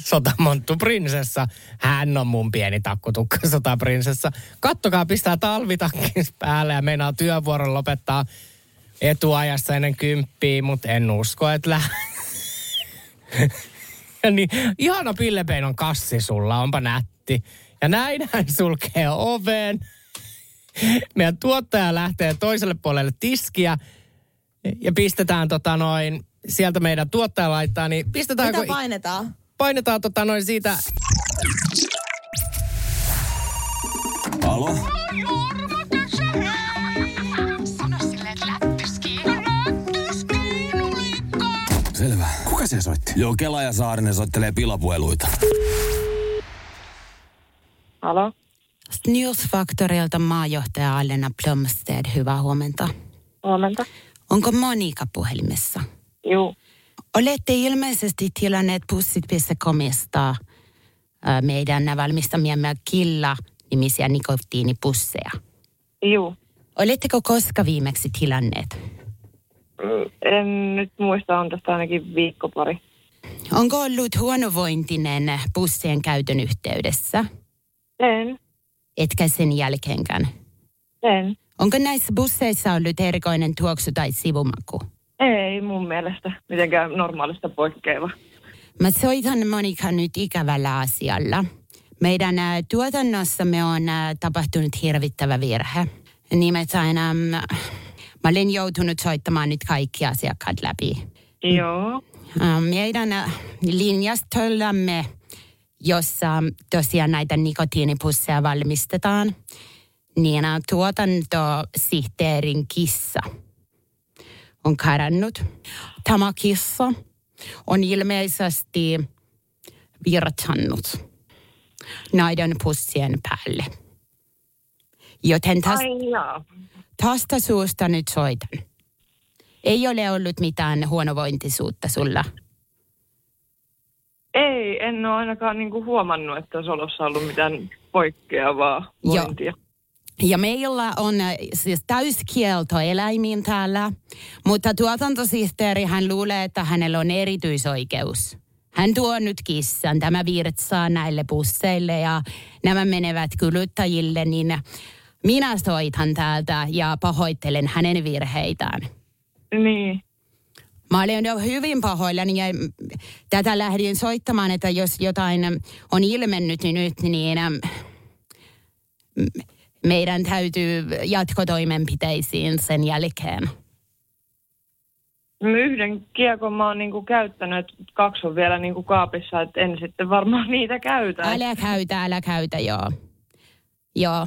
[SPEAKER 3] sotamonttu prinsessa. Hän on mun pieni takkutukka sotaprinsessa. Kattokaa, pistää talvitakkin päälle ja meinaa työvuoron lopettaa etuajassa ennen kymppiä, mutta en usko, että lä- ja niin, ihana pillepeinon kassi sulla, onpa nätti. Ja näin hän sulkee oven. Meidän tuottaja lähtee toiselle puolelle tiskiä ja pistetään tota noin, sieltä meidän tuottaja laittaa, niin pistetään...
[SPEAKER 9] Mitä painetaan?
[SPEAKER 3] Painetaan tota noin siitä
[SPEAKER 1] Alo? Selvä. Kuka se soitti? Joo, Kela ja Saarinen soittelee pilapueluita.
[SPEAKER 9] Halo?
[SPEAKER 2] Newsfaktorilta maajohtaja Alena Plumstead, hyvää huomenta.
[SPEAKER 9] Huomenta.
[SPEAKER 2] Onko Monika puhelimessa?
[SPEAKER 9] Juu.
[SPEAKER 2] Olette ilmeisesti tilanneet pussit.comista ö, meidän valmistamiamme Killa-nimisiä nikotiinipusseja.
[SPEAKER 9] Juu.
[SPEAKER 2] Oletteko koska viimeksi tilanneet?
[SPEAKER 9] Mm, En nyt muista, on tästä ainakin viikko pari.
[SPEAKER 2] Onko ollut huonovointinen pussien käytön yhteydessä?
[SPEAKER 9] En.
[SPEAKER 2] Etkä sen jälkeenkään?
[SPEAKER 9] En.
[SPEAKER 2] Onko näissä busseissa ollut erikoinen tuoksu tai sivumaku?
[SPEAKER 9] Ei mun mielestä mitenkään normaalista poikkeava.
[SPEAKER 2] Mä soitan Monika nyt ikävällä asialla. Meidän tuotannossamme on tapahtunut hirvittävä virhe. Nimittäin äm, mä olen joutunut soittamaan nyt kaikki asiakkaat läpi.
[SPEAKER 9] Joo.
[SPEAKER 2] Meidän linjastollamme, jossa tosiaan näitä nikotiinipusseja valmistetaan, niin tuotantosihteerin kissa on karannut. Tämä kissa on ilmeisesti virtannut näiden pussien päälle. Joten täs,
[SPEAKER 9] Ai jaa.
[SPEAKER 2] tästä suusta nyt soitan. Ei ole ollut mitään huonovointisuutta sulla.
[SPEAKER 9] Ei, en ole ainakaan niinku huomannut, että olisi olossa ollut mitään poikkeavaa
[SPEAKER 2] Joo. Ja meillä on äh, siis täyskielto eläimiin täällä, mutta tuotantosihteeri hän luulee, että hänellä on erityisoikeus. Hän tuo nyt kissan, tämä virtsaa näille busseille ja nämä menevät kuluttajille, niin minä soitan täältä ja pahoittelen hänen virheitään.
[SPEAKER 9] Niin.
[SPEAKER 2] Mä olen jo hyvin pahoillani ja tätä lähdin soittamaan, että jos jotain on ilmennyt nyt, niin äm, m- meidän täytyy jatkotoimenpiteisiin sen jälkeen.
[SPEAKER 9] Yhden kiekon mä oon niinku käyttänyt, että kaksi on vielä niinku kaapissa, että en sitten varmaan niitä käytä.
[SPEAKER 2] Älä käytä, älä käytä, joo. Joo.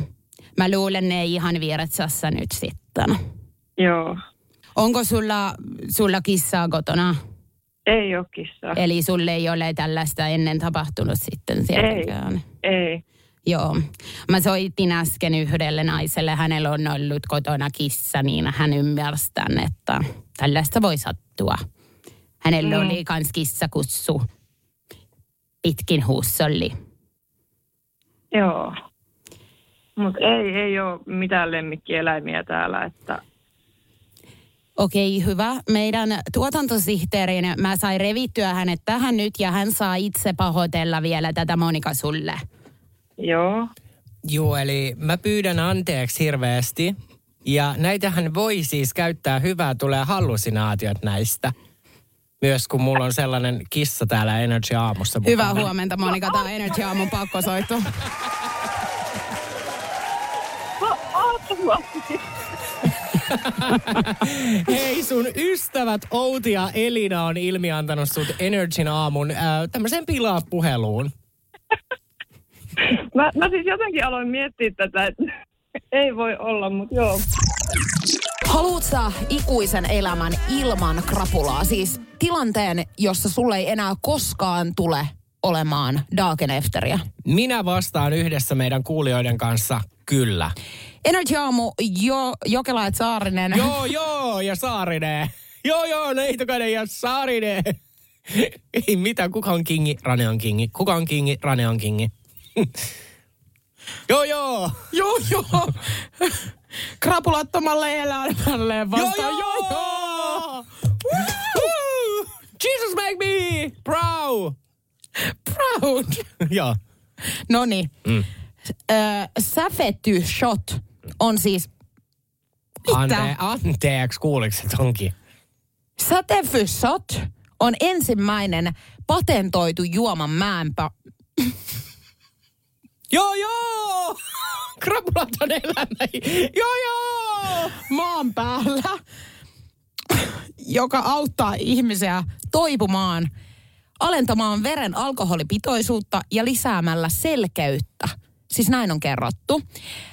[SPEAKER 2] Mä luulen ne ihan vieretsassa nyt sitten.
[SPEAKER 9] Joo.
[SPEAKER 2] Onko sulla, sulla kissaa kotona?
[SPEAKER 9] Ei ole kissaa.
[SPEAKER 2] Eli sulle ei ole tällaista ennen tapahtunut sitten sieltäkään?
[SPEAKER 9] Ei.
[SPEAKER 2] Joo. Mä soitin äsken yhdelle naiselle, hänellä on ollut kotona kissa, niin hän ymmärsi tämän, että tällaista voi sattua. Hänellä
[SPEAKER 9] Mm.
[SPEAKER 2] oli kans kissakussu pitkin huussolli.
[SPEAKER 9] Joo. Mutta ei, ei ole mitään lemmikkieläimiä täällä, että
[SPEAKER 2] Okei, hyvä. Meidän tuotantosihteerin, mä sain revittyä hänet tähän nyt ja hän saa itse pahoitella vielä tätä Monika sulle.
[SPEAKER 9] Joo.
[SPEAKER 3] Joo, eli mä pyydän anteeksi hirveästi. Ja näitähän voi siis käyttää hyvää, tulee hallusinaatiot näistä. Myös kun mulla on sellainen kissa täällä Energy Aamussa mukana.
[SPEAKER 2] Hyvää huomenta Monika, tämä on Energy Aamun pakkosoitto.
[SPEAKER 3] Hei, sun ystävät Outi ja Elina on ilmiantanut sut Energyn aamun äh, tämmöiseen pilaa-puheluun.
[SPEAKER 9] Mä, mä siis jotenkin aloin miettiä tätä, että ei voi olla, mutta joo.
[SPEAKER 2] Haluat sä ikuisen elämän ilman krapulaa? Siis tilanteen, jossa sulle ei enää koskaan tule olemaan Dagenefteriä.
[SPEAKER 3] Minä vastaan yhdessä meidän kuulijoiden kanssa kyllä.
[SPEAKER 2] Energy Aamu, jo, Jokela et Saarinen.
[SPEAKER 3] Joo, joo, ja Saarinen. Joo, joo, Neitokainen ja Saarinen. Ei mitään, kuka on kingi, Rane on kingi. Kuka on kingi, Rane on kingi. joo, joo.
[SPEAKER 2] Joo, joo. Krapulattomalle elämälle vastaan.
[SPEAKER 3] joo, joo. Woo! Jesus make me proud.
[SPEAKER 2] Proud.
[SPEAKER 3] joo.
[SPEAKER 2] No niin.
[SPEAKER 3] Mm.
[SPEAKER 2] Säfety shot on siis...
[SPEAKER 3] Ante,
[SPEAKER 2] Mitä?
[SPEAKER 3] anteeksi, kuuliko se tonkin?
[SPEAKER 2] Sätevy shot on ensimmäinen patentoitu juoman määnpä...
[SPEAKER 3] Joo, joo! Krapulaton elämä. Joo, joo!
[SPEAKER 2] maan päällä, joka auttaa ihmisiä toipumaan, alentamaan veren alkoholipitoisuutta ja lisäämällä selkeyttä. Siis näin on kerrottu.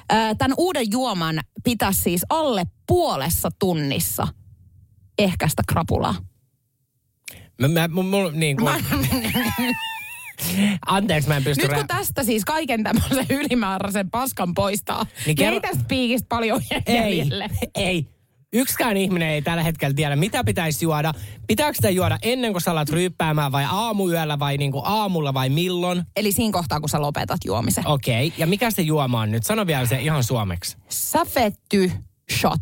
[SPEAKER 2] Tämän uuden juoman pitäisi siis alle puolessa tunnissa ehkäistä krapulaa.
[SPEAKER 3] Mä, mä, mulla, niin kuin, Anteeksi, mä en pysty...
[SPEAKER 2] Nyt kun
[SPEAKER 3] rä-
[SPEAKER 2] tästä siis kaiken tämmöisen ylimääräisen paskan poistaa, niin,
[SPEAKER 3] Niin
[SPEAKER 2] niin
[SPEAKER 3] kerro-
[SPEAKER 2] ei tästä piikistä paljon
[SPEAKER 3] ei,
[SPEAKER 2] jäljelle.
[SPEAKER 3] ei. Yksikään ihminen ei tällä hetkellä tiedä, mitä pitäisi juoda. Pitääkö sitä juoda ennen kuin sä alat ryyppäämään vai aamuyöllä vai niinku aamulla vai milloin?
[SPEAKER 2] Eli siinä kohtaa, kun sä lopetat juomisen.
[SPEAKER 3] Okei, okay. ja mikä se juoma on nyt? Sano vielä se ihan suomeksi.
[SPEAKER 2] Säfetty shot.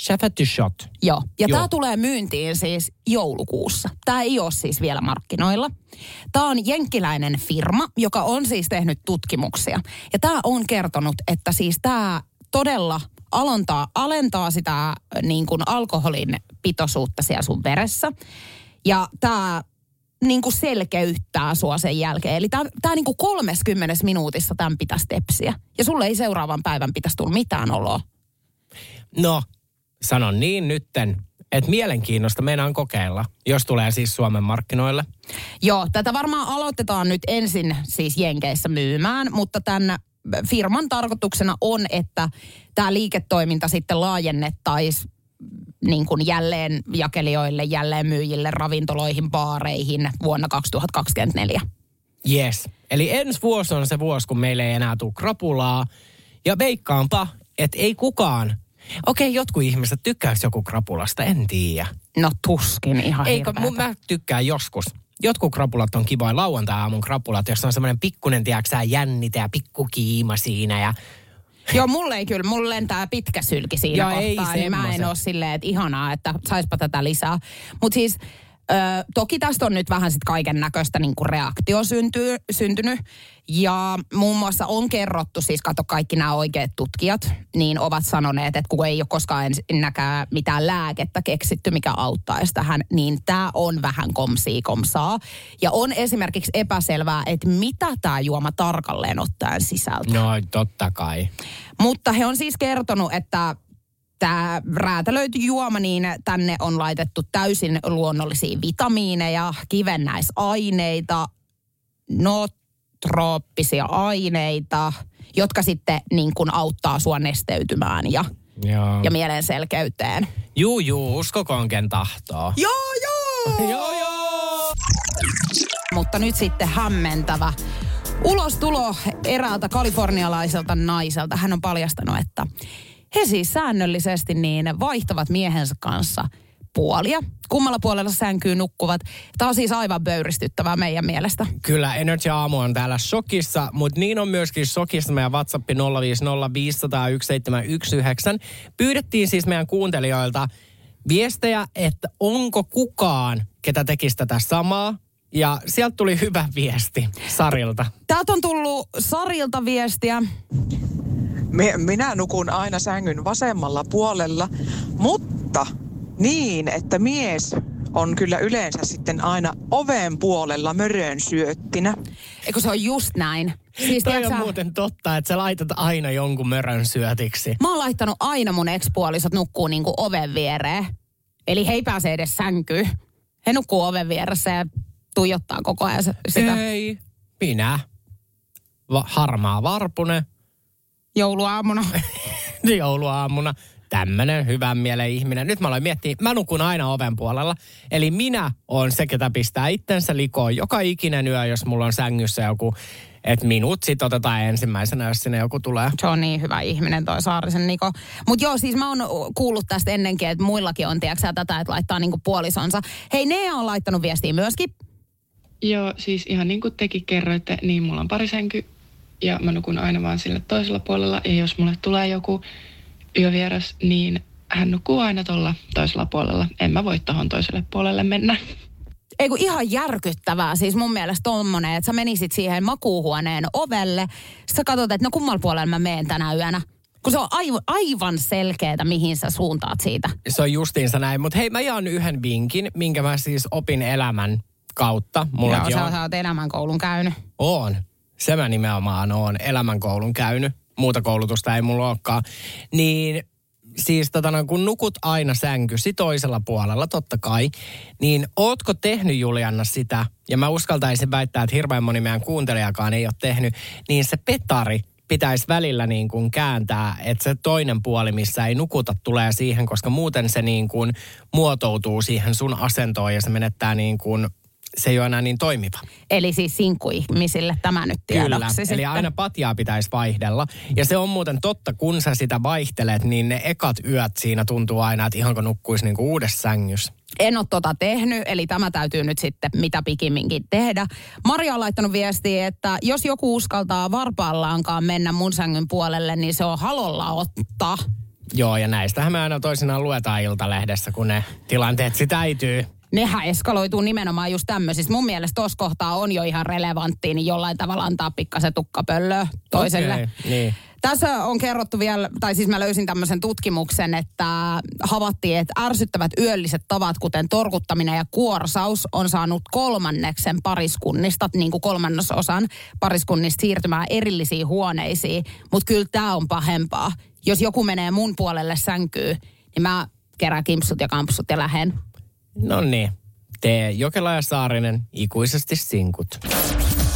[SPEAKER 3] Chefetty shot.
[SPEAKER 2] Joo. Ja
[SPEAKER 3] Joo.
[SPEAKER 2] tämä tulee myyntiin siis joulukuussa. Tämä ei ole siis vielä markkinoilla. Tämä on jenkkiläinen firma, joka on siis tehnyt tutkimuksia. Ja tämä on kertonut, että siis tämä todella alentaa, alentaa sitä äh, niin kuin alkoholin pitoisuutta siellä sun veressä. Ja tämä niin kuin selkeyttää sua sen jälkeen. Eli tämä niin kuin 30 minuutissa tämän pitäisi tepsiä. Ja sulle ei seuraavan päivän pitäisi tulla mitään oloa.
[SPEAKER 3] No, sanon niin nytten, että mielenkiinnosta meinaan kokeilla, jos tulee siis Suomen markkinoille.
[SPEAKER 2] Joo, tätä varmaan aloitetaan nyt ensin siis Jenkeissä myymään, mutta tämän firman tarkoituksena on, että tämä liiketoiminta sitten laajennettaisiin niin kuin jälleen jakelijoille, jälleen myyjille, ravintoloihin, baareihin vuonna 2024.
[SPEAKER 3] Yes. Eli ensi vuosi on se vuosi, kun meille ei enää tule krapulaa. Ja veikkaanpa, että ei kukaan. Okei, jotkut ihmiset tykkääks joku krapulasta, en tiedä.
[SPEAKER 2] No tuskin ihan
[SPEAKER 3] Eikö, mun, mä tykkään joskus. Jotkut krapulat on kivoja lauantai-aamun krapulat, jossa on semmoinen pikkunen, tiedäksä, jännite ja pikkukiima siinä. Ja
[SPEAKER 2] Joo, mulle ei kyllä, mulle lentää pitkä sylki siinä
[SPEAKER 3] Joo, ei
[SPEAKER 2] kohtaa, niin mä en ole silleen, että ihanaa, että saispa tätä lisää. Mutta siis ö, toki tästä on nyt vähän sit kaiken näköistä niinku reaktio syntyy, syntynyt. Ja muun muassa on kerrottu, siis kato kaikki nämä oikeat tutkijat, niin ovat sanoneet, että kun ei ole koskaan ensinnäkään mitään lääkettä keksitty, mikä auttaisi tähän, niin tämä on vähän komsii komsaa. Ja on esimerkiksi epäselvää, että mitä tämä juoma tarkalleen ottaen sisältää.
[SPEAKER 3] no totta kai.
[SPEAKER 2] Mutta he on siis kertonut, että tämä räätälöity juoma, niin tänne on laitettu täysin luonnollisia vitamiineja, kivennäisaineita, nootrooppisia aineita, jotka sitten niin kuin auttaa sua nesteytymään ja,
[SPEAKER 3] Joo.
[SPEAKER 2] ja mielen selkeyteen.
[SPEAKER 3] Juu, juu, uskokoon ken tahtoo.
[SPEAKER 2] Joo, joo!
[SPEAKER 3] Joo, joo!
[SPEAKER 2] Mutta nyt sitten hämmentävä ulostulo eräältä kalifornialaiselta naiselta. Hän on paljastanut, että he siis säännöllisesti niin vaihtavat miehensä kanssa puolia. Kummalla puolella sänkyy nukkuvat. Tämä on siis aivan pöyristyttävää meidän mielestä.
[SPEAKER 3] Kyllä, Energy Aamu on täällä shokissa, mutta niin on myöskin shokissa meidän WhatsApp 050501719. Pyydettiin siis meidän kuuntelijoilta viestejä, että onko kukaan, ketä tekisi tätä samaa. Ja sieltä tuli hyvä viesti Sarilta.
[SPEAKER 2] Täältä on tullut Sarilta viestiä.
[SPEAKER 10] Mi- Minä nukun aina sängyn vasemmalla puolella, mutta niin, että mies on kyllä yleensä sitten aina oven puolella mörön syöttinä.
[SPEAKER 2] Eikö se on just näin? Siis
[SPEAKER 3] Toi on
[SPEAKER 2] sä-
[SPEAKER 3] muuten totta, että sä laitat aina jonkun mörön syötiksi.
[SPEAKER 2] Mä oon laittanut aina mun ekspuolisot nukkuu niinku oven viereen. Eli he ei pääse edes sänkyyn. He nukkuu oven vieressä ja tuijottaa koko ajan sitä
[SPEAKER 3] Ei. Minä. Va- harmaa varpune.
[SPEAKER 2] jouluaamuna.
[SPEAKER 3] jouluaamuna. Tämmönen hyvän mielen ihminen. Nyt mä aloin miettiä, mä nukun aina oven puolella. Eli minä on se, ketä pistää itsensä likoon joka ikinen yö, jos mulla on sängyssä joku, että minut sit otetaan ensimmäisenä, jos sinne joku tulee.
[SPEAKER 2] Se on niin hyvä ihminen toi Saarisen Niko. Mutta joo, siis mä oon kuullut tästä ennenkin, että muillakin on, tiedätkö tätä, että laittaa niinku puolisonsa. Hei, Nea on laittanut viestiä myöskin.
[SPEAKER 11] Joo, siis ihan niin kuin tekin kerroitte, niin mulla on parisänky ja mä nukun aina vaan sille toisella puolella. Ja jos mulle tulee joku yövieras, niin hän nukkuu aina tuolla toisella puolella. En mä voi tohon toiselle puolelle mennä.
[SPEAKER 2] Ei kun ihan järkyttävää. Siis mun mielestä tommonen, että sä menisit siihen makuuhuoneen ovelle. Sitten sä katsot, että no kummalla puolella mä meen tänä yönä. Kun se on aivan, aivan selkeätä, mihin sä suuntaat siitä.
[SPEAKER 3] Se on justiinsa näin. Mutta hei, mä jaan yhden vinkin, minkä mä siis opin elämän kautta. Mulla
[SPEAKER 2] Joo, sä, sä oot elämänkoulun käynyt.
[SPEAKER 3] On. Se mä nimenomaan oon elämänkoulun käynyt. Muuta koulutusta ei mulla olekaan. Niin siis tota, noin, kun nukut aina sänkysi toisella puolella, totta kai, niin ootko tehnyt Julianna sitä, ja mä uskaltaisin väittää, että hirveän moni meidän kuuntelijakaan ei ole tehnyt, niin se petari pitäisi välillä niin kuin kääntää, että se toinen puoli, missä ei nukuta, tulee siihen, koska muuten se niin kuin muotoutuu siihen sun asentoon ja se menettää niin kuin se ei ole enää niin toimiva.
[SPEAKER 2] Eli siis sinkkuihmisille tämä nyt
[SPEAKER 3] Kyllä,
[SPEAKER 2] tiedoksi
[SPEAKER 3] eli
[SPEAKER 2] sitten.
[SPEAKER 3] aina patjaa pitäisi vaihdella. Ja se on muuten totta, kun sä sitä vaihtelet, niin ne ekat yöt siinä tuntuu aina, että ihanko nukkuisi niinku uudessa sängyssä.
[SPEAKER 2] En ole tota tehnyt, eli tämä täytyy nyt sitten mitä pikimminkin tehdä. Maria on laittanut viestiä, että jos joku uskaltaa varpaallaankaan mennä mun sängyn puolelle, niin se on halolla ottaa.
[SPEAKER 3] Joo, ja näistähän me aina toisinaan luetaan Iltalehdessä, kun ne tilanteet sitä äityy.
[SPEAKER 2] Nehän eskaloituu nimenomaan just tämmöisistä. Mun mielestä tuossa kohtaa on jo ihan relevanttia, niin jollain tavalla antaa pikkasen tukkapöllöä toiselle.
[SPEAKER 3] Okei, niin.
[SPEAKER 2] Tässä on kerrottu vielä, tai siis mä löysin tämmöisen tutkimuksen, että havaittiin, että ärsyttävät yölliset tavat, kuten torkuttaminen ja kuorsaus, on saanut kolmanneksen pariskunnista, niin kuin kolmannesosan pariskunnista siirtymään erillisiin huoneisiin. Mutta kyllä tämä on pahempaa. Jos joku menee mun puolelle sänkyyn, niin mä kerään kimpsut ja kampsut ja lähen.
[SPEAKER 3] No niin. Tee Jokela ja Saarinen ikuisesti sinkut.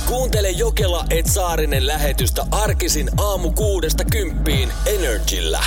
[SPEAKER 1] Kuuntele Jokela et Saarinen lähetystä arkisin aamu kuudesta kymppiin Energillä.